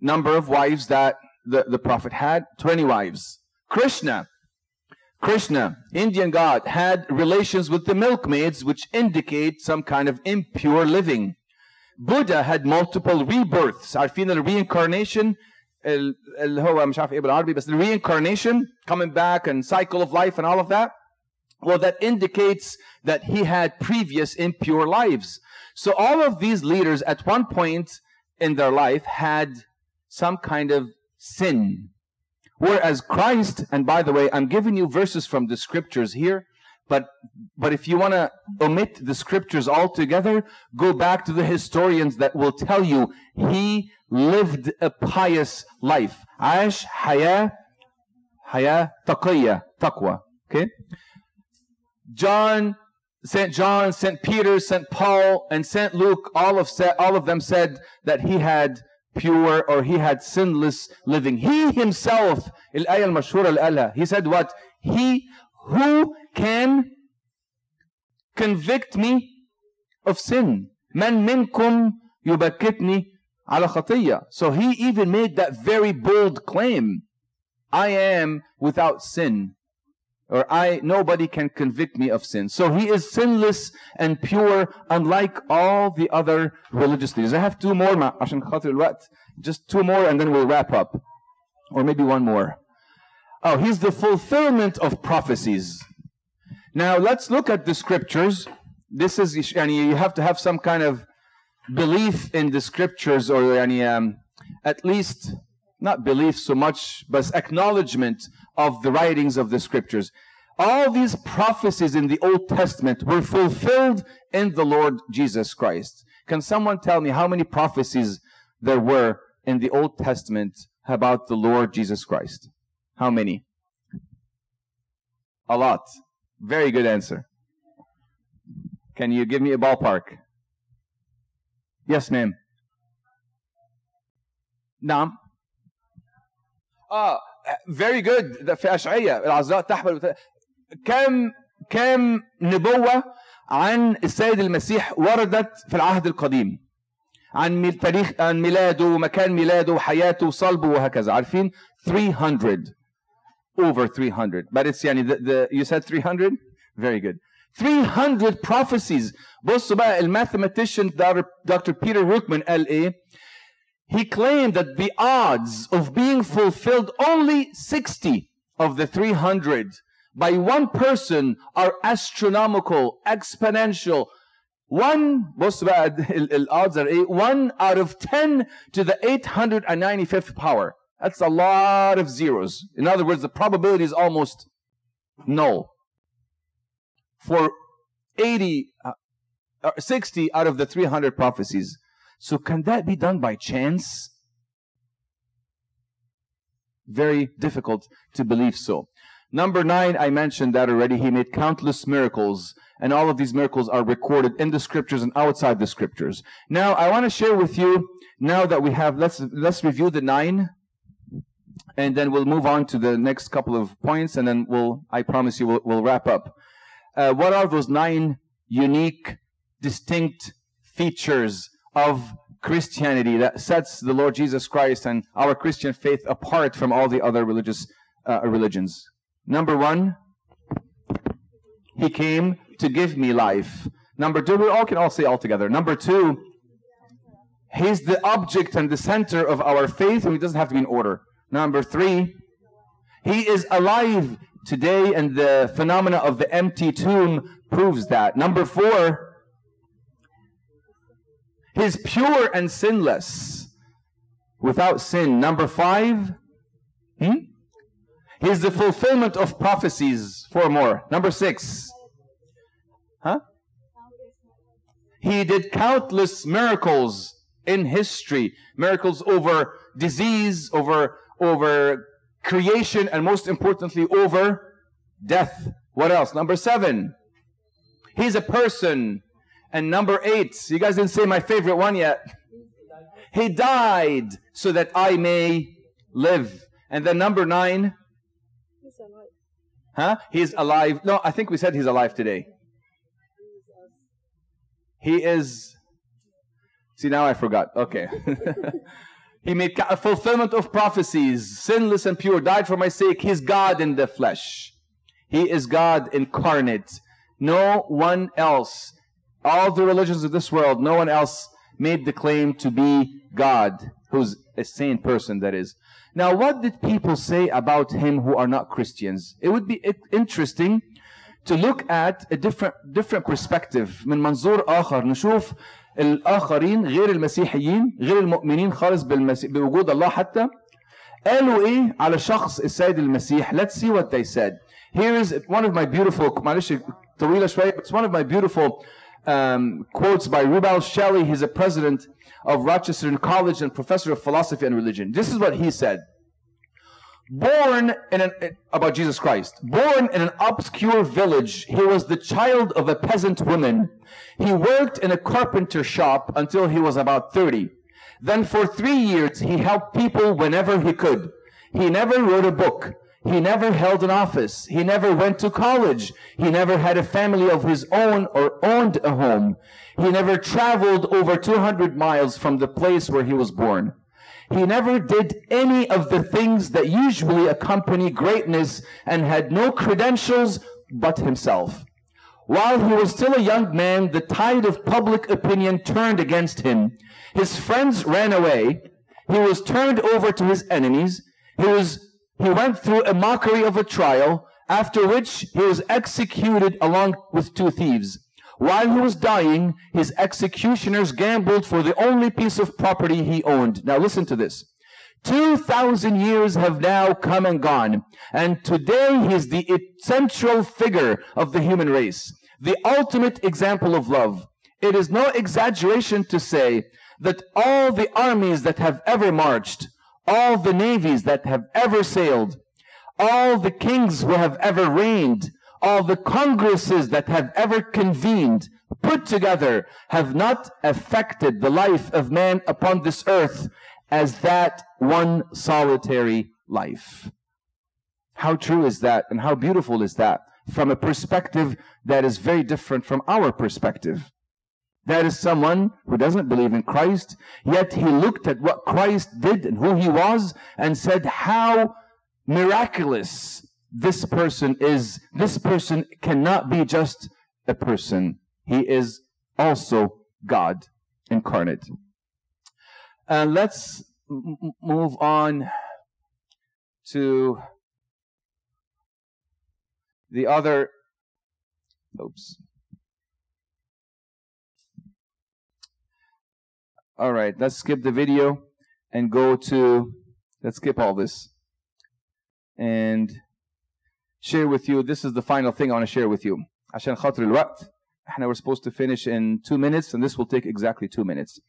number of wives that the, the Prophet had 20 wives. Krishna, Krishna, Indian god, had relations with the milkmaids, which indicate some kind of impure living. Buddha had multiple rebirths. عارفين ال reincarnation ال- اللي هو مش عارف ايه بالعربي بس the reincarnation coming back and cycle of life and all of that. well, that indicates that he had previous impure lives. So all of these leaders at one point in their life had some kind of sin. Whereas Christ, and by the way, I'm giving you verses from the scriptures here, but, but if you want to omit the scriptures altogether, go back to the historians that will tell you he lived a pious life. Ash, haya, haya, taqiyya, taqwa. Okay? John, St. John, St. Peter, St. Paul, and St. Luke, all of, sa- all of them said that he had pure or he had sinless living. He himself, الآية المشهورة اللي قالها, he said what? He who can convict me of sin. من منكم يبكتني على خطية. So he even made that very bold claim. I am without sin or I nobody can convict me of sin. So he is sinless and pure, unlike all the other religious leaders. I have two more مع- عشان خاطر الوقت. Just two more and then we'll wrap up. Or maybe one more. Oh, he's the fulfillment of prophecies. Now let's look at the scriptures. This is يعني, you have to have some kind of belief in the scriptures or يعني, um, at least not belief so much, but acknowledgement of the writings of the scriptures. All these prophecies in the Old Testament were fulfilled in the Lord Jesus Christ. Can someone tell me how many prophecies there were in the Old Testament about the Lord Jesus Christ? How many? A lot. Very good answer. Can you give me a ballpark? Yes, ma'am. Naam. آه good ده في اشعياء العذراء تحمل كم كم نبوة عن السيد المسيح وردت في العهد القديم عن تاريخ عن ميلاده ومكان ميلاده وحياته وصلبه وهكذا عارفين 300 over 300. But it's يعني the, the you said 300? Very good. 300 prophecies. بصوا بقى Dr. Dr. Peter Rookman قال إيه? He claimed that the odds of being fulfilled only 60 of the 300 by one person are astronomical, exponential. One, بص (laughs) بقى ال- ال- odds are ايه? One out of 10 to the 895th power. That's a lot of zeros. In other words, the probability is almost null. For 80, uh, uh, 60 out of the 300 prophecies. So can that be done by chance? Very difficult to believe so. Number nine, I mentioned that already. He made countless miracles, and all of these miracles are recorded in the scriptures and outside the scriptures. Now, I want to share with you, now that we have, let's, let's review the nine, and then we'll move on to the next couple of points, and then we'll, I promise you, we'll, we'll wrap up. Uh, what are those nine unique, distinct features of Christianity that sets the Lord Jesus Christ and our Christian faith apart from all the other religious uh, religions? Number one, He came to give me life. Number two, we all can all say all together. Number two, He's the object and the center of our faith, and it doesn't have to be in order. Number three, He is alive today, and the phenomena of the empty tomb proves that. Number four, He's pure and sinless, without sin. Number five, hmm? He's the fulfillment of prophecies. Four more. Number six, huh? He did countless miracles in history, miracles over disease, over over creation, and most importantly, over death. What else? Number seven, he's a person. And number eight, you guys didn't say my favorite one yet. He died so that I may live. And then number nine, He's alive. huh? He's alive. No, I think we said he's alive today. He is. See, now I forgot. Okay. (laughs) he made a fulfillment of prophecies, sinless and pure, died for my sake. He's God in the flesh. He is God incarnate. No one else, all the religions of this world, no one else made the claim to be God, who's a sane person, that is. Now, what did people say about him who are not Christians? It would be interesting to look at a different different perspective من منظور آخر نشوف الآخرين غير المسيحيين غير المؤمنين خالص بالمسيح بوجود الله حتى قالوا إيه على شخص السيد المسيح let's see what they said here is one of my beautiful معلش طويلة شوية it's one of my beautiful um, quotes by Rubel Shelly he's a president of Rochester College and professor of philosophy and religion this is what he said born in an, about Jesus Christ, born in an obscure village, he was the child of a peasant woman. He worked in a carpenter shop until he was about 30. Then for three years, he helped people whenever he could. He never wrote a book. He never held an office. He never went to college. He never had a family of his own or owned a home. He never traveled over 200 miles from the place where he was born. He never did any of the things that usually accompany greatness and had no credentials but himself. While he was still a young man, the tide of public opinion turned against him. His friends ran away. He was turned over to his enemies. He was, he went through a mockery of a trial, after which he was executed along with two thieves. While he was dying, his executioners gambled for the only piece of property he owned. Now listen to this. 2,000 years have now come and gone, and today he is the central figure of the human race, the ultimate example of love. It is no exaggeration to say that all the armies that have ever marched, all the navies that have ever sailed, all the kings who have ever reigned, all the congresses that have ever convened, put together, have not affected the life of man upon this earth as that one solitary life. How true is that and how beautiful is that from a perspective that is very different from our perspective? That is someone who doesn't believe in Christ, yet he looked at what Christ did and who he was and said, how miraculous this person is. This person cannot be just a person. He is also God incarnate. And let's m- m- move on to the other. Oops. All right, let's skip the video and go to. Let's skip all this and share with you. This is the final thing I want to share with you. عشان خاطر الوقت. احنا we're supposed to finish in two minutes, and this will take exactly two minutes.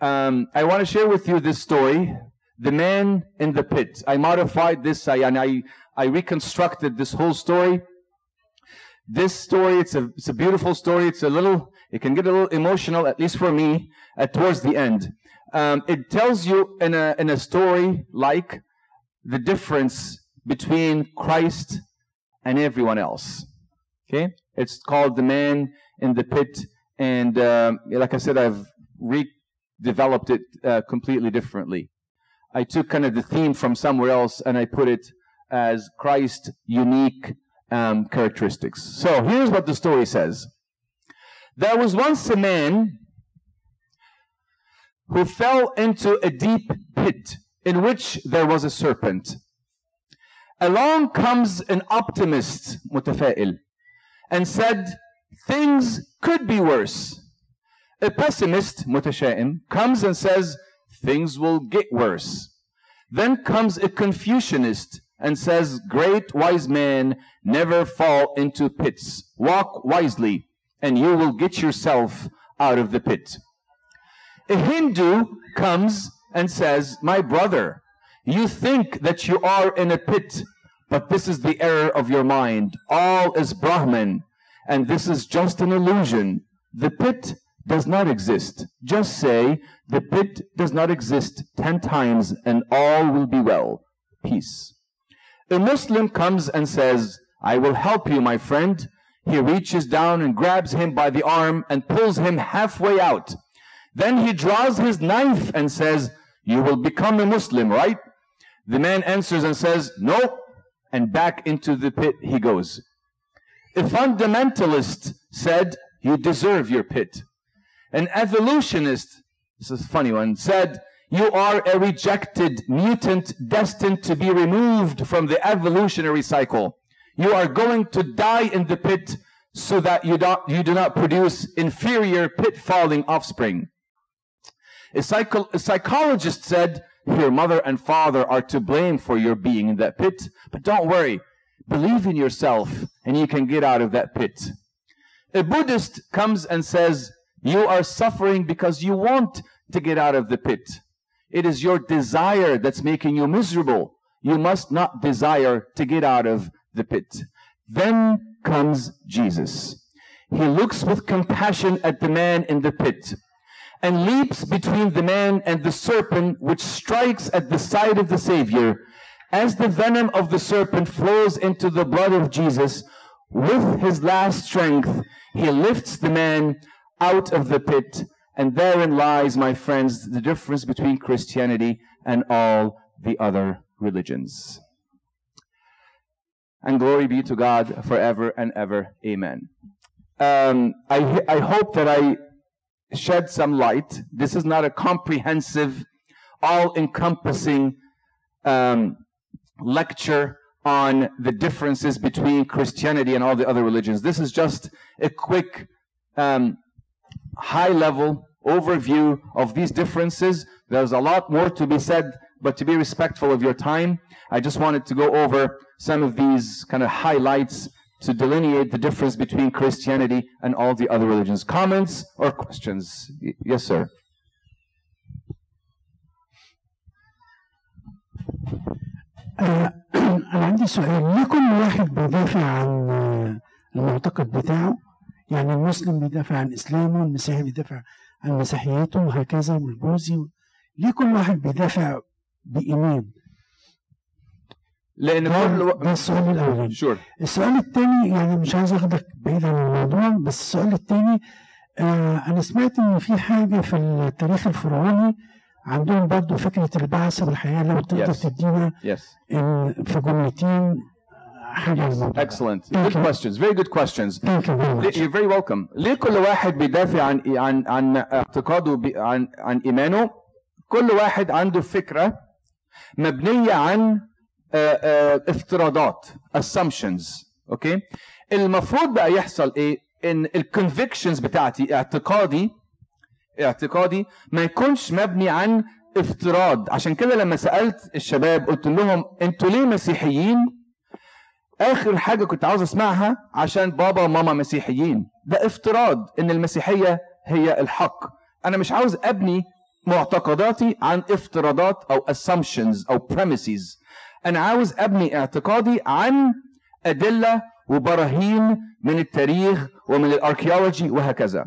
Um, I want to share with you this story, the man in the pit. I modified this, I, and I, I reconstructed this whole story. This story, it's a, it's a beautiful story. It's a little, it can get a little emotional, at least for me, at towards the end. Um, it tells you in a, in a story like the difference between Christ and everyone else. Okay? It's called The Man in the Pit. And um, like I said, I've redeveloped it uh, completely differently. I took kind of the theme from somewhere else and I put it as Christ unique um, characteristics. So here's what the story says. There was once a man who fell into a deep pit in which there was a serpent. Along comes an optimist, mutafa'il, and said, things could be worse. A pessimist, mutasha'im, comes and says, things will get worse. Then comes a Confucianist and says, great wise man, never fall into pits. Walk wisely and you will get yourself out of the pit. A Hindu comes and says, my brother, you think that you are in a pit, but this is the error of your mind. All is Brahman, and this is just an illusion. The pit does not exist. Just say, the pit does not exist ten times, and all will be well. Peace. A Muslim comes and says, I will help you, my friend. He reaches down and grabs him by the arm and pulls him halfway out. Then he draws his knife and says, You will become a Muslim, right? The man answers and says, No, and back into the pit he goes. A fundamentalist said, You deserve your pit. An evolutionist, this is a funny one, said, You are a rejected mutant destined to be removed from the evolutionary cycle. You are going to die in the pit so that you, do you do not produce inferior pit falling offspring. A, psycho- a psychologist said, Your mother and father are to blame for your being in that pit, but don't worry. Believe in yourself and you can get out of that pit. A Buddhist comes and says, You are suffering because you want to get out of the pit. It is your desire that's making you miserable. You must not desire to get out of the pit. Then comes Jesus. He looks with compassion at the man in the pit and leaps between the man and the serpent, which strikes at the side of the Savior. As the venom of the serpent flows into the blood of Jesus, with his last strength, he lifts the man out of the pit. And therein lies, my friends, the difference between Christianity and all the other religions. And glory be to God forever and ever. Amen. Um, I, I hope that I shed some light. This is not a comprehensive, all encompassing um, lecture on the differences between Christianity and all the other religions. This is just a quick, um, high level overview of these differences. There's a lot more to be said, but to be respectful of your time, I just wanted to go over some of these kind of highlights to delineate the difference between Christianity and all the other religions. Comments or questions? Y- yes, sir. (clears throat) آه، أنا عندي سؤال ليه كل واحد بيدافع عن آه، المعتقد بتاعه يعني المسلم بيدافع عن إسلامه المسيحي بيدافع عن مسيحيته وهكذا والبوذي ليه كل واحد بيدافع بإيمان لأن ده, كل ده السؤال الأولاني شور السؤال الثاني يعني مش عايز أخدك بعيد عن الموضوع بس السؤال الثاني آه أنا سمعت إن في حاجة في التاريخ الفرعوني عندهم برضو فكرة البعث والحياة لو تقدر Yes. تدينا Yes. إن في جملتين حاجة. Excellent. Thank Good you. questions. Very good questions. Thank you very much. You're very welcome. ليه كل واحد بيدافع عن عن عن اعتقاده عن عن إيمانه؟ كل واحد عنده فكرة مبنية عن آه، آه، افتراضات assumptions أوكي المفروض بقى يحصل إيه؟ إن الكونفكشنز بتاعتي اعتقادي اعتقادي ما يكونش مبني عن افتراض. عشان كده لما سألت الشباب قلت لهم أنتوا ليه مسيحيين؟ آخر حاجة كنت عاوز أسمعها عشان بابا وماما مسيحيين. ده افتراض إن المسيحية هي الحق. أنا مش عاوز أبني معتقداتي عن افتراضات أو assumptions أو premises. أنا عاوز أبني اعتقادي عن أدلة وبراهين من التاريخ ومن الاركيولوجي وهكذا.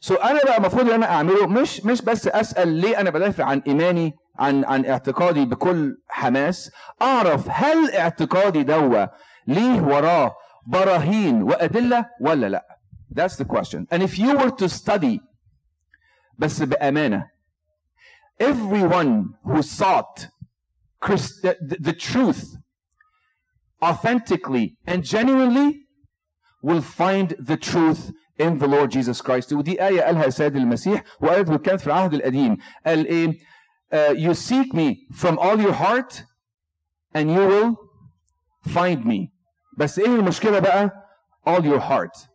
سو so أنا بقى المفروض اللي أنا أعمله مش مش بس أسأل ليه أنا بدافع عن إيماني عن عن اعتقادي بكل حماس. أعرف هل اعتقادي دوا ليه وراه براهين وأدلة ولا لأ. That's the question. And if you were to study بس بأمانة everyone who sought Christ, the, the truth authentically and genuinely will find the truth in the Lord Jesus Christ. ودي آية قالها السيد المسيح وقالت وكانت في العهد القديم قال إيه uh, you seek me from all your heart and you will find me بس ايه المشكلة بقى all your heart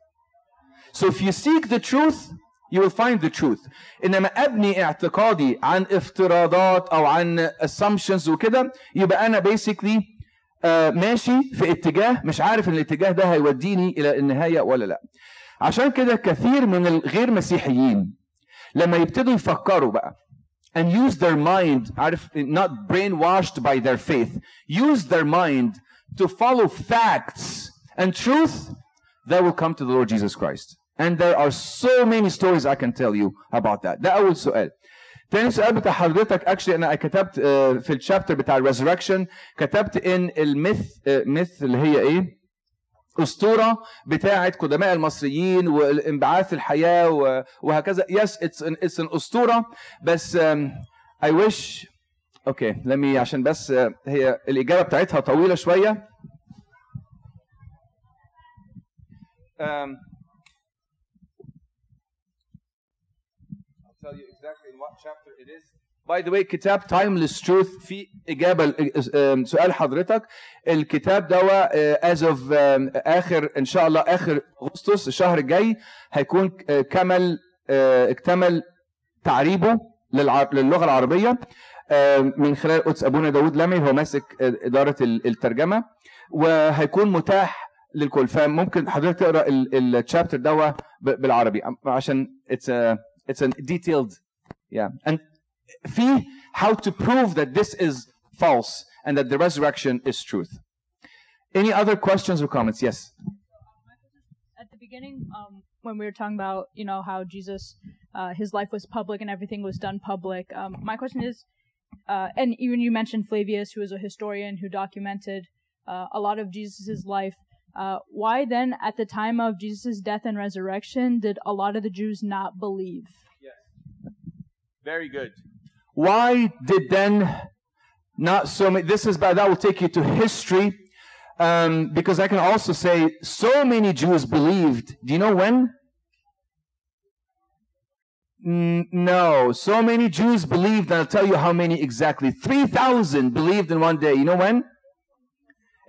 so if you seek the truth you will find the truth انما ابني اعتقادي عن افتراضات او عن assumptions وكده يبقى انا basically آه ماشي في اتجاه مش عارف ان الاتجاه ده هيوديني الى النهاية ولا لا عشان كده كثير من الغير مسيحيين لما يبتدوا يفكروا بقى and use their mind عارف not brainwashed by their faith use their mind to follow facts and truth they will come to the Lord Jesus Christ And there are so many stories I can tell you about that. ده أول سؤال. تاني سؤال بتاع حضرتك اكشلي أنا كتبت آه، في الشابتر بتاع الريزركشن كتبت إن الميث آه، ميث اللي هي إيه؟ أسطورة بتاعه قدماء المصريين والانبعاث الحياة وهكذا يس اتس اتس ان أسطورة بس اي ويش أوكي لمي عشان بس آه، هي الإجابة بتاعتها طويلة شوية um, باي ذا واي كتاب تايمليس تروث في إجابة سؤال حضرتك. الكتاب دوا از اوف آخر إن شاء الله آخر أغسطس الشهر الجاي هيكون آه، كمل آه، اكتمل تعريبه للغة العربية من خلال قدس أبونا داود لمي هو ماسك آه، إدارة الترجمة وهيكون متاح للكل. فممكن حضرتك تقرأ التشابتر دوا بالعربي عشان اتس اتس ديتيلد yeah. And في how to prove that this is false and that the resurrection is truth. Any other questions or comments? Yes. at the beginning um, when we were talking about you know how jesus uh, his life was public and everything was done public um, my question is uh, and even you mentioned flavius who is a historian who documented uh, a lot of jesus's life uh, why then at the time of jesus' death and resurrection did a lot of the jews not believe Yes. Very good. Why did then not so many? This is bad. That will take you to history. Um, because I can also say so many Jews believed. Do you know when? N- No, so many Jews believed, and I'll tell you how many exactly. 3,000 believed in one day. You know when?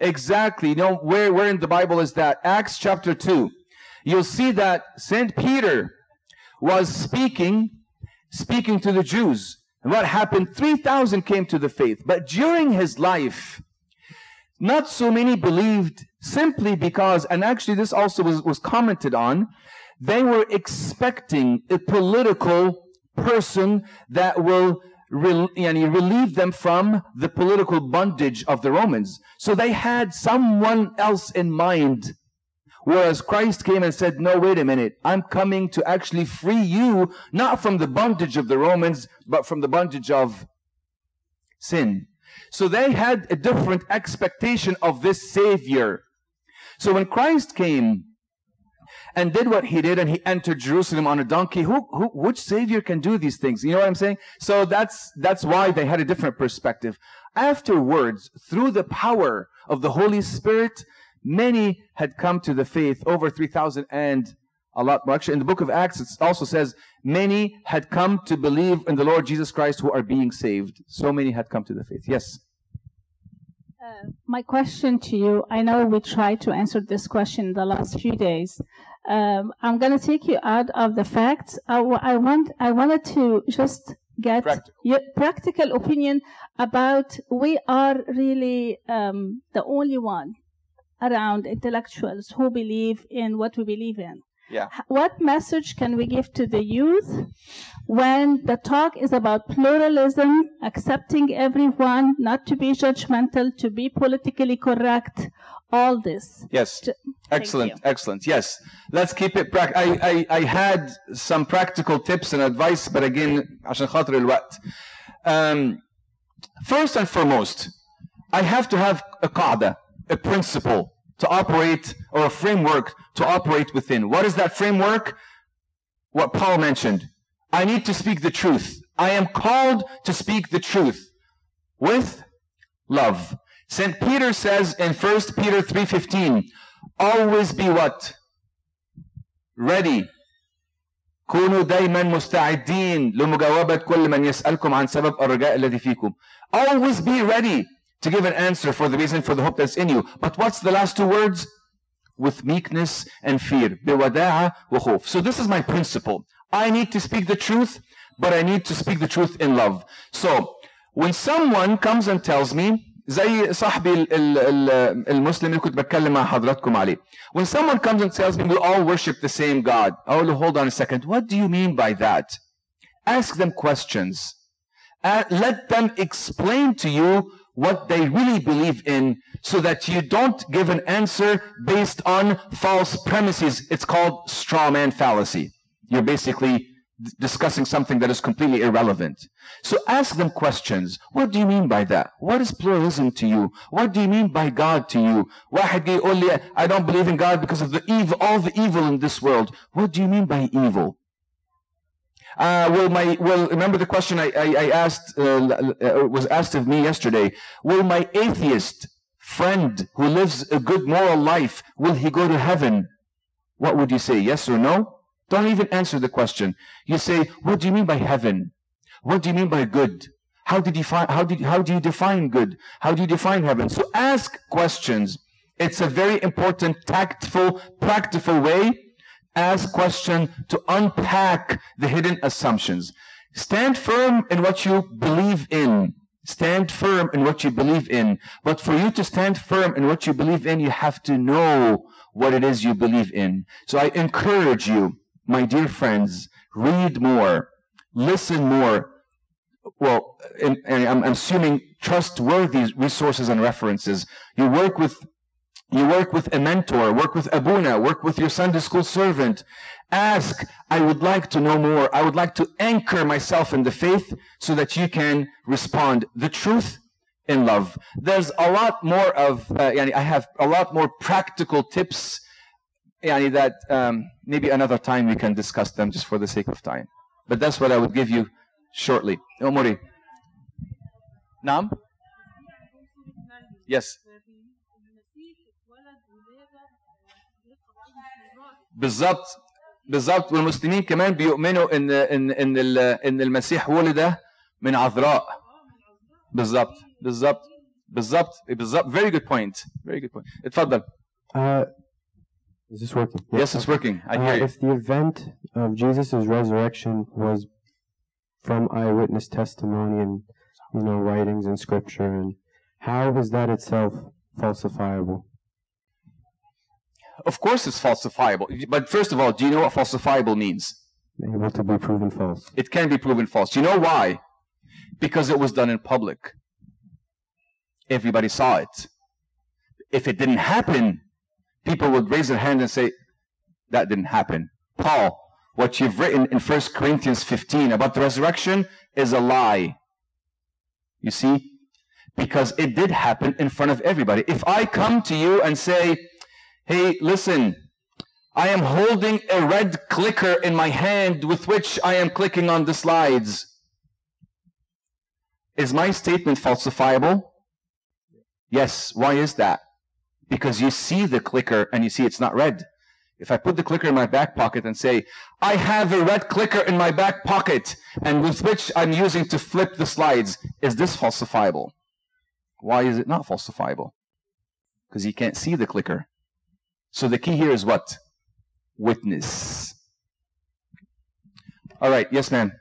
Exactly. You know, where, where in the Bible is that? Acts chapter 2. You'll see that St. Peter was speaking, speaking to the Jews. And what happened? 3,000 came to the faith. But during his life, not so many believed simply because, and actually this also was, was commented on, they were expecting a political person that will rel- relieve them from the political bondage of the Romans. So they had someone else in mind. Whereas Christ came and said, no, wait a minute. I'm coming to actually free you, not from the bondage of the Romans, but from the bondage of sin. So they had a different expectation of this Savior. So when Christ came, and did what he did and he entered Jerusalem on a donkey, who, who, which savior can do these things? You know what I'm saying? So that's, that's why they had a different perspective. Afterwards, through the power of the Holy Spirit, many had come to the faith, over 3,000 and a lot more. Actually, in the book of Acts, it also says many had come to believe in the Lord Jesus Christ who are being saved. So many had come to the faith. Yes. Uh, my question to you, I know we tried to answer this question the last few days. Um, I'm going to take you out of the facts. I, I, want, I wanted to just get practical. your practical opinion about we are really um, the only one around intellectuals who believe in what we believe in. Yeah. What message can we give to the youth when the talk is about pluralism, accepting everyone, not to be judgmental, to be politically correct, all this? Yes. excellent, excellent. Yes. Let's keep it pra- I, I, I had some practical tips and advice, but again, عشان خاطر الوقت. Um, first and foremost, I have to have a qa'da, a principle to operate or a framework to operate within. What is that framework? What Paul mentioned. I need to speak the truth. I am called to speak the truth with love. St. Peter says in 1 Peter 3.15, always be what? Ready. كونوا دايما مستعدين لمجاوبة كل من يسألكم عن سبب الرجاء الذي فيكم. Always be ready to give an answer for the reason for the hope that's in you. But what's the last two words? With meekness and fear. So this is my principle. I need to speak the truth, but I need to speak the truth in love. So when someone comes and tells me زي صاحبي المسلم اللي كنت بتكلم مع حضراتكم عليه. When someone comes and tells me we all worship the same God. Oh, hold on a second. What do you mean by that? Ask them questions. Uh, let them explain to you what they really believe in so that you don't give an answer based on false premises. It's called straw man fallacy. You're basically discussing something that is completely irrelevant. So ask them questions. What do you mean by that? What is pluralism to you? What do you mean by God to you? I don't believe in God because of the evil, all the evil in this world. What do you mean by evil? Uh, will my will remember the question I, I, I asked uh, uh, was asked of me yesterday? Will my atheist friend who lives a good moral life will he go to heaven? What would you say? Yes or no? Don't even answer the question. You say, what do you mean by heaven? What do you mean by good? How did you how did, how do you define good? How do you define heaven? So ask questions. It's a very important, tactful, practical way ask question to unpack the hidden assumptions. Stand firm in what you believe in. Stand firm in what you believe in. But for you to stand firm in what you believe in, you have to know what it is you believe in. So I encourage you, my dear friends, read more, listen more. Well, and, and I'm assuming trustworthy resources and references. You work with you work with a mentor, work with Abuna, work with your Sunday school servant. Ask, I would like to know more. I would like to anchor myself in the faith so that you can respond. The truth in love. There's a lot more of, uh, yani I have a lot more practical tips yani that um, maybe another time we can discuss them just for the sake of time. But that's what I would give you shortly. Omori. Nam? Yes. بالظبط بالظبط والمسلمين كمان بيؤمنوا ان ان ان ان المسيح ولد من عذراء بالظبط بالظبط بالظبط بالظبط very good point very good point اتفضل uh, is this working yes it's working I hear uh, you if the event of Jesus' resurrection was from eyewitness testimony and you know writings in scripture and how is that itself falsifiable of course it's falsifiable. But first of all, do you know what falsifiable means? Able to be proven false. It can be proven false. You know why? Because it was done in public. Everybody saw it. If it didn't happen, people would raise their hand and say, that didn't happen. Paul, what you've written in 1 Corinthians 15 about the resurrection is a lie. You see? Because it did happen in front of everybody. If I come to you and say, hey, listen, I am holding a red clicker in my hand with which I am clicking on the slides. Is my statement falsifiable? Yes. Why is that? Because you see the clicker and you see it's not red. If I put the clicker in my back pocket and say, I have a red clicker in my back pocket and with which I'm using to flip the slides, is this falsifiable? Why is it not falsifiable? Because you can't see the clicker. So the key here is what? Witness. All right. Yes, ma'am.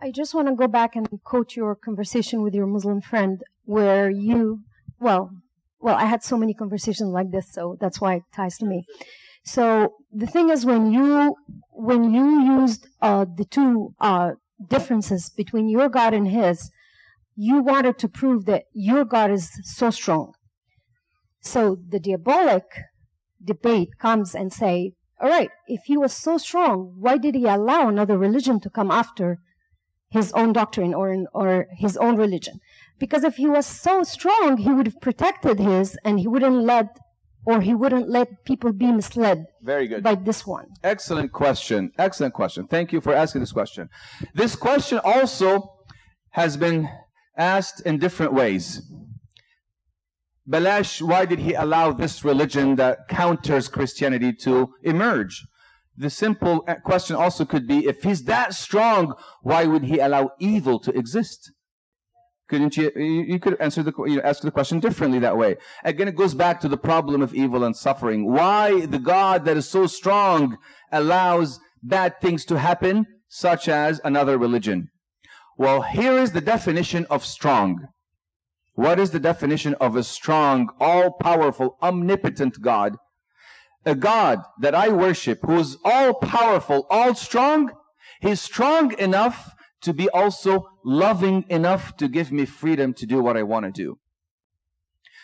I just want to go back and quote your conversation with your Muslim friend where you, well, well, I had so many conversations like this, so that's why it ties to me. So the thing is, when you when you used uh, the two uh, differences between your God and His, you wanted to prove that your God is so strong. So the diabolic debate comes and say, all right, if he was so strong, why did he allow another religion to come after his own doctrine or, or his own religion. Because if he was so strong, he would have protected his and he wouldn't let or he wouldn't let people be misled Very good. by this one. Excellent question. Excellent question. Thank you for asking this question. This question also has been asked in different ways. Balash, why did he allow this religion that counters Christianity to emerge? the simple question also could be if he's that strong, why would he allow evil to exist? Couldn't you? You could answer the you know, ask the question differently that way. Again, it goes back to the problem of evil and suffering. Why the God that is so strong allows bad things to happen, such as another religion? Well, here is the definition of strong. What is the definition of a strong, all-powerful, omnipotent God? a God that I worship who is all powerful, all strong, he's strong enough to be also loving enough to give me freedom to do what I want to do.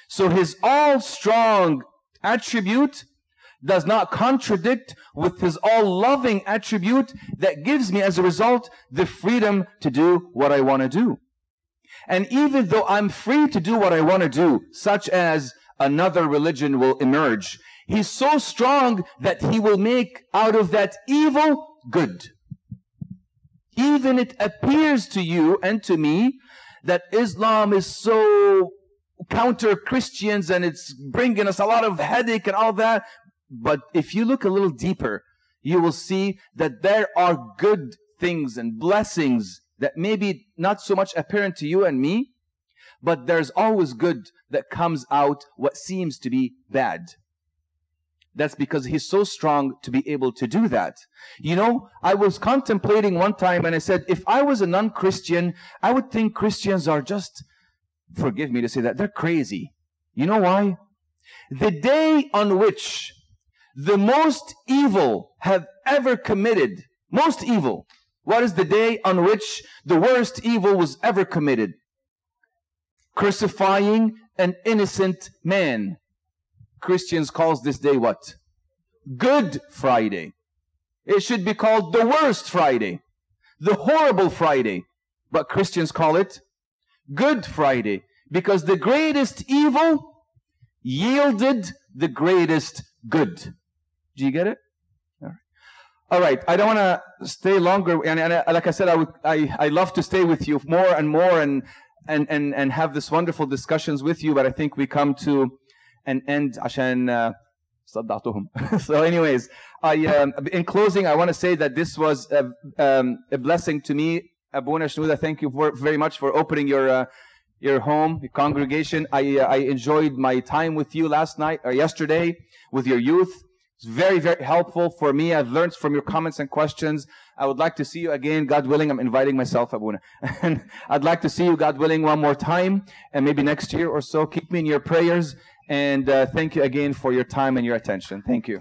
So his all strong attribute does not contradict with his all loving attribute that gives me as a result the freedom to do what I want to do. And even though I'm free to do what I want to do, such as another religion will emerge He's so strong that he will make out of that evil good. Even it appears to you and to me that Islam is so counter Christians and it's bringing us a lot of headache and all that. But if you look a little deeper, you will see that there are good things and blessings that maybe not so much apparent to you and me, but there's always good that comes out what seems to be bad. That's because he's so strong to be able to do that. You know, I was contemplating one time and I said, if I was a non-Christian, I would think Christians are just, forgive me to say that, they're crazy. You know why? The day on which the most evil have ever committed, most evil, what is the day on which the worst evil was ever committed? Crucifying an innocent man. Christians calls this day what? Good Friday. It should be called the worst Friday, the horrible Friday. But Christians call it Good Friday because the greatest evil yielded the greatest good. Do you get it? All right. All right. I don't want to stay longer. And, and, like I said, I, would, I, I love to stay with you more and more and, and, and, and have this wonderful discussions with you. But I think we come to and end عشان (laughs) صدعتهم. so anyways, I, um, in closing, I want to say that this was a, um, a blessing to me. Abuna Shnuda, thank you for, very much for opening your, uh, your home, your congregation. I, uh, I enjoyed my time with you last night or yesterday with your youth. It's very, very helpful for me. I've learned from your comments and questions. I would like to see you again, God willing. I'm inviting myself, Abuna. (laughs) and I'd like to see you, God willing, one more time and maybe next year or so. Keep me in your prayers. And uh, thank you again for your time and your attention. Thank you.